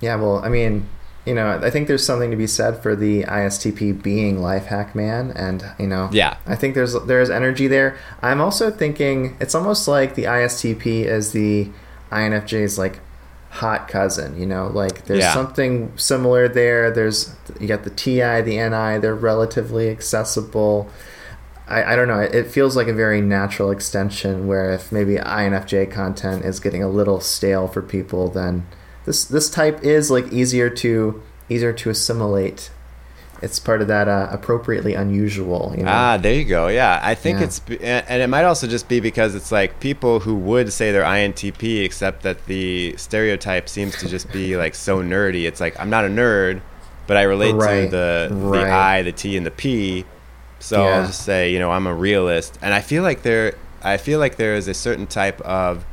Yeah, well, I mean, you know, I think there's something to be said for the ISTP being life hack man, and you know, yeah, I think there's there's energy there. I'm also thinking it's almost like the ISTP is the INFJ's like hot cousin. You know, like there's yeah. something similar there. There's you got the TI, the NI. They're relatively accessible. I, I don't know. It feels like a very natural extension where if maybe INFJ content is getting a little stale for people, then this this type is like easier to easier to assimilate. It's part of that uh, appropriately unusual. You know? Ah, there you go. Yeah, I think yeah. it's and it might also just be because it's like people who would say they're INTP, except that the stereotype seems to just be like so nerdy. It's like I'm not a nerd, but I relate right. to the right. the I, the T, and the P. So yeah. I'll just say, you know, I'm a realist, and I feel like there, I feel like there is a certain type of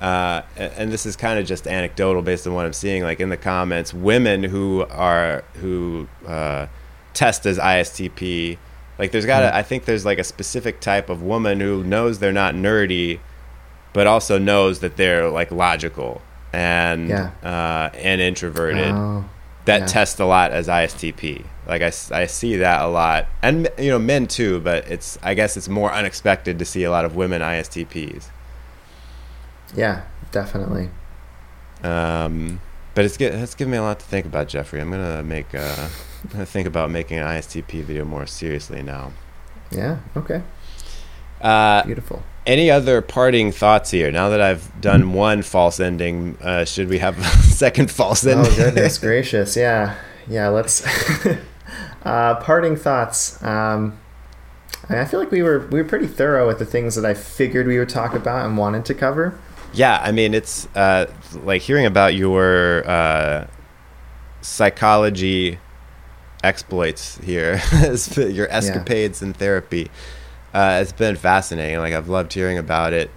uh, and this is kind of just anecdotal based on what I'm seeing, like in the comments, women who are who uh, test as ISTP, like there's got to, mm. I think there's like a specific type of woman who knows they're not nerdy, but also knows that they're like logical and yeah. uh, and introverted. Oh, that yeah. test a lot as ISTP. Like I, I see that a lot, and you know men too. But it's I guess it's more unexpected to see a lot of women ISTPs. Yeah, definitely. Um, but it's it's given me a lot to think about, Jeffrey. I'm gonna make uh, I'm (laughs) gonna think about making an ISTP video more seriously now. Yeah. Okay. Uh, Beautiful. Any other parting thoughts here? Now that I've done one false ending, uh, should we have (laughs) a second false oh, ending? Oh goodness (laughs) gracious! Yeah, yeah. Let's. uh, parting thoughts. Um, I feel like we were we were pretty thorough with the things that I figured we would talk about and wanted to cover yeah, I mean, it's uh, like hearing about your uh, psychology exploits here, (laughs) your escapades yeah. in therapy. Uh, it's been fascinating. Like I've loved hearing about it,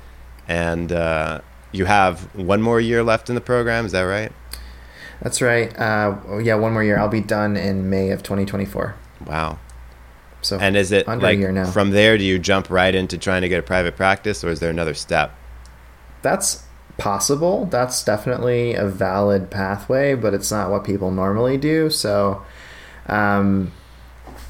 and uh, you have one more year left in the program. Is that right? That's right. Uh, yeah, one more year. I'll be done in May of 2024. Wow. So and is it like from there? Do you jump right into trying to get a private practice, or is there another step? That's possible. That's definitely a valid pathway, but it's not what people normally do. So, um,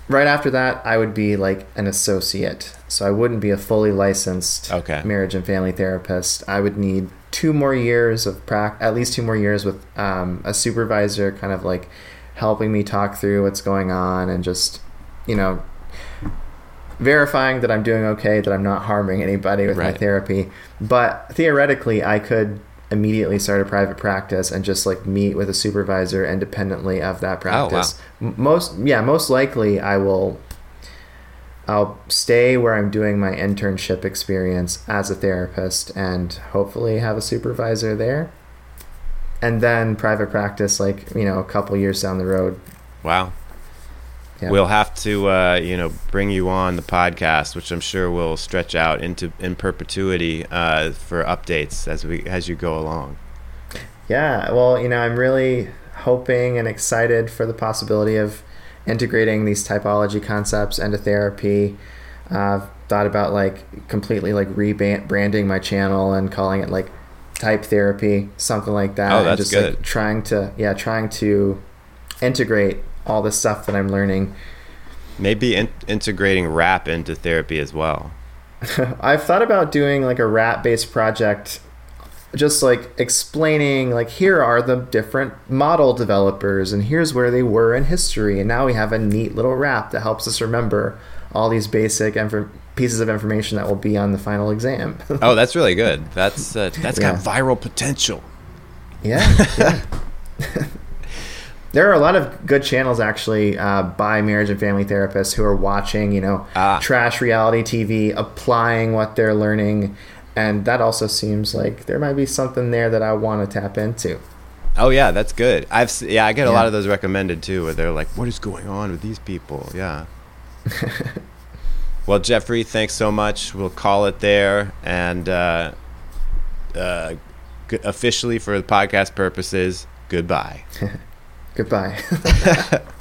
right after that, I would be like an associate. So I wouldn't be a fully licensed Okay. marriage and family therapist. I would need two more years of prac, at least two more years with um, a supervisor, kind of like helping me talk through what's going on and just, you know, verifying that I'm doing okay, that I'm not harming anybody with my therapy. But theoretically, I could immediately start a private practice and just like meet with a supervisor independently of that Oh, wow. practice. Most yeah, most likely I will I'll stay where I'm doing my internship experience as a therapist and hopefully have a supervisor there. And then private practice like, you know, a couple years down the road. Wow. Yeah. We'll have to, uh, you know, bring you on the podcast, which I'm sure will stretch out into in perpetuity uh, for updates as we as you go along. Yeah, well, you know, I'm really hoping and excited for the possibility of integrating these typology concepts into therapy. Uh, I've thought about like completely like rebranding my channel and calling it like type therapy, something like that. Oh, and that's just good. like trying to yeah, trying to integrate all the stuff that I'm learning. Maybe in- integrating rap into therapy as well. (laughs) I've thought about doing like a rap based project just like explaining like here are the different model developers and here's where they were in history and now we have a neat little rap that helps us remember all these basic infor- pieces of information that will be on the final exam. (laughs) Oh, that's really good. That's uh, that's got viral potential. yeah. yeah. (laughs) There are a lot of good channels actually uh, by marriage and family therapists who are watching, you know, Ah. trash reality TV, applying what they're learning, and that also seems like there might be something there that I want to tap into. Oh yeah, that's good. I've yeah, I get a Yeah. lot of those recommended too, where they're like, "What is going on with these people?" Yeah. (laughs) well, Jeffrey, thanks so much. We'll call it there, and uh, uh, officially for the podcast purposes, goodbye. (laughs) Goodbye. (laughs)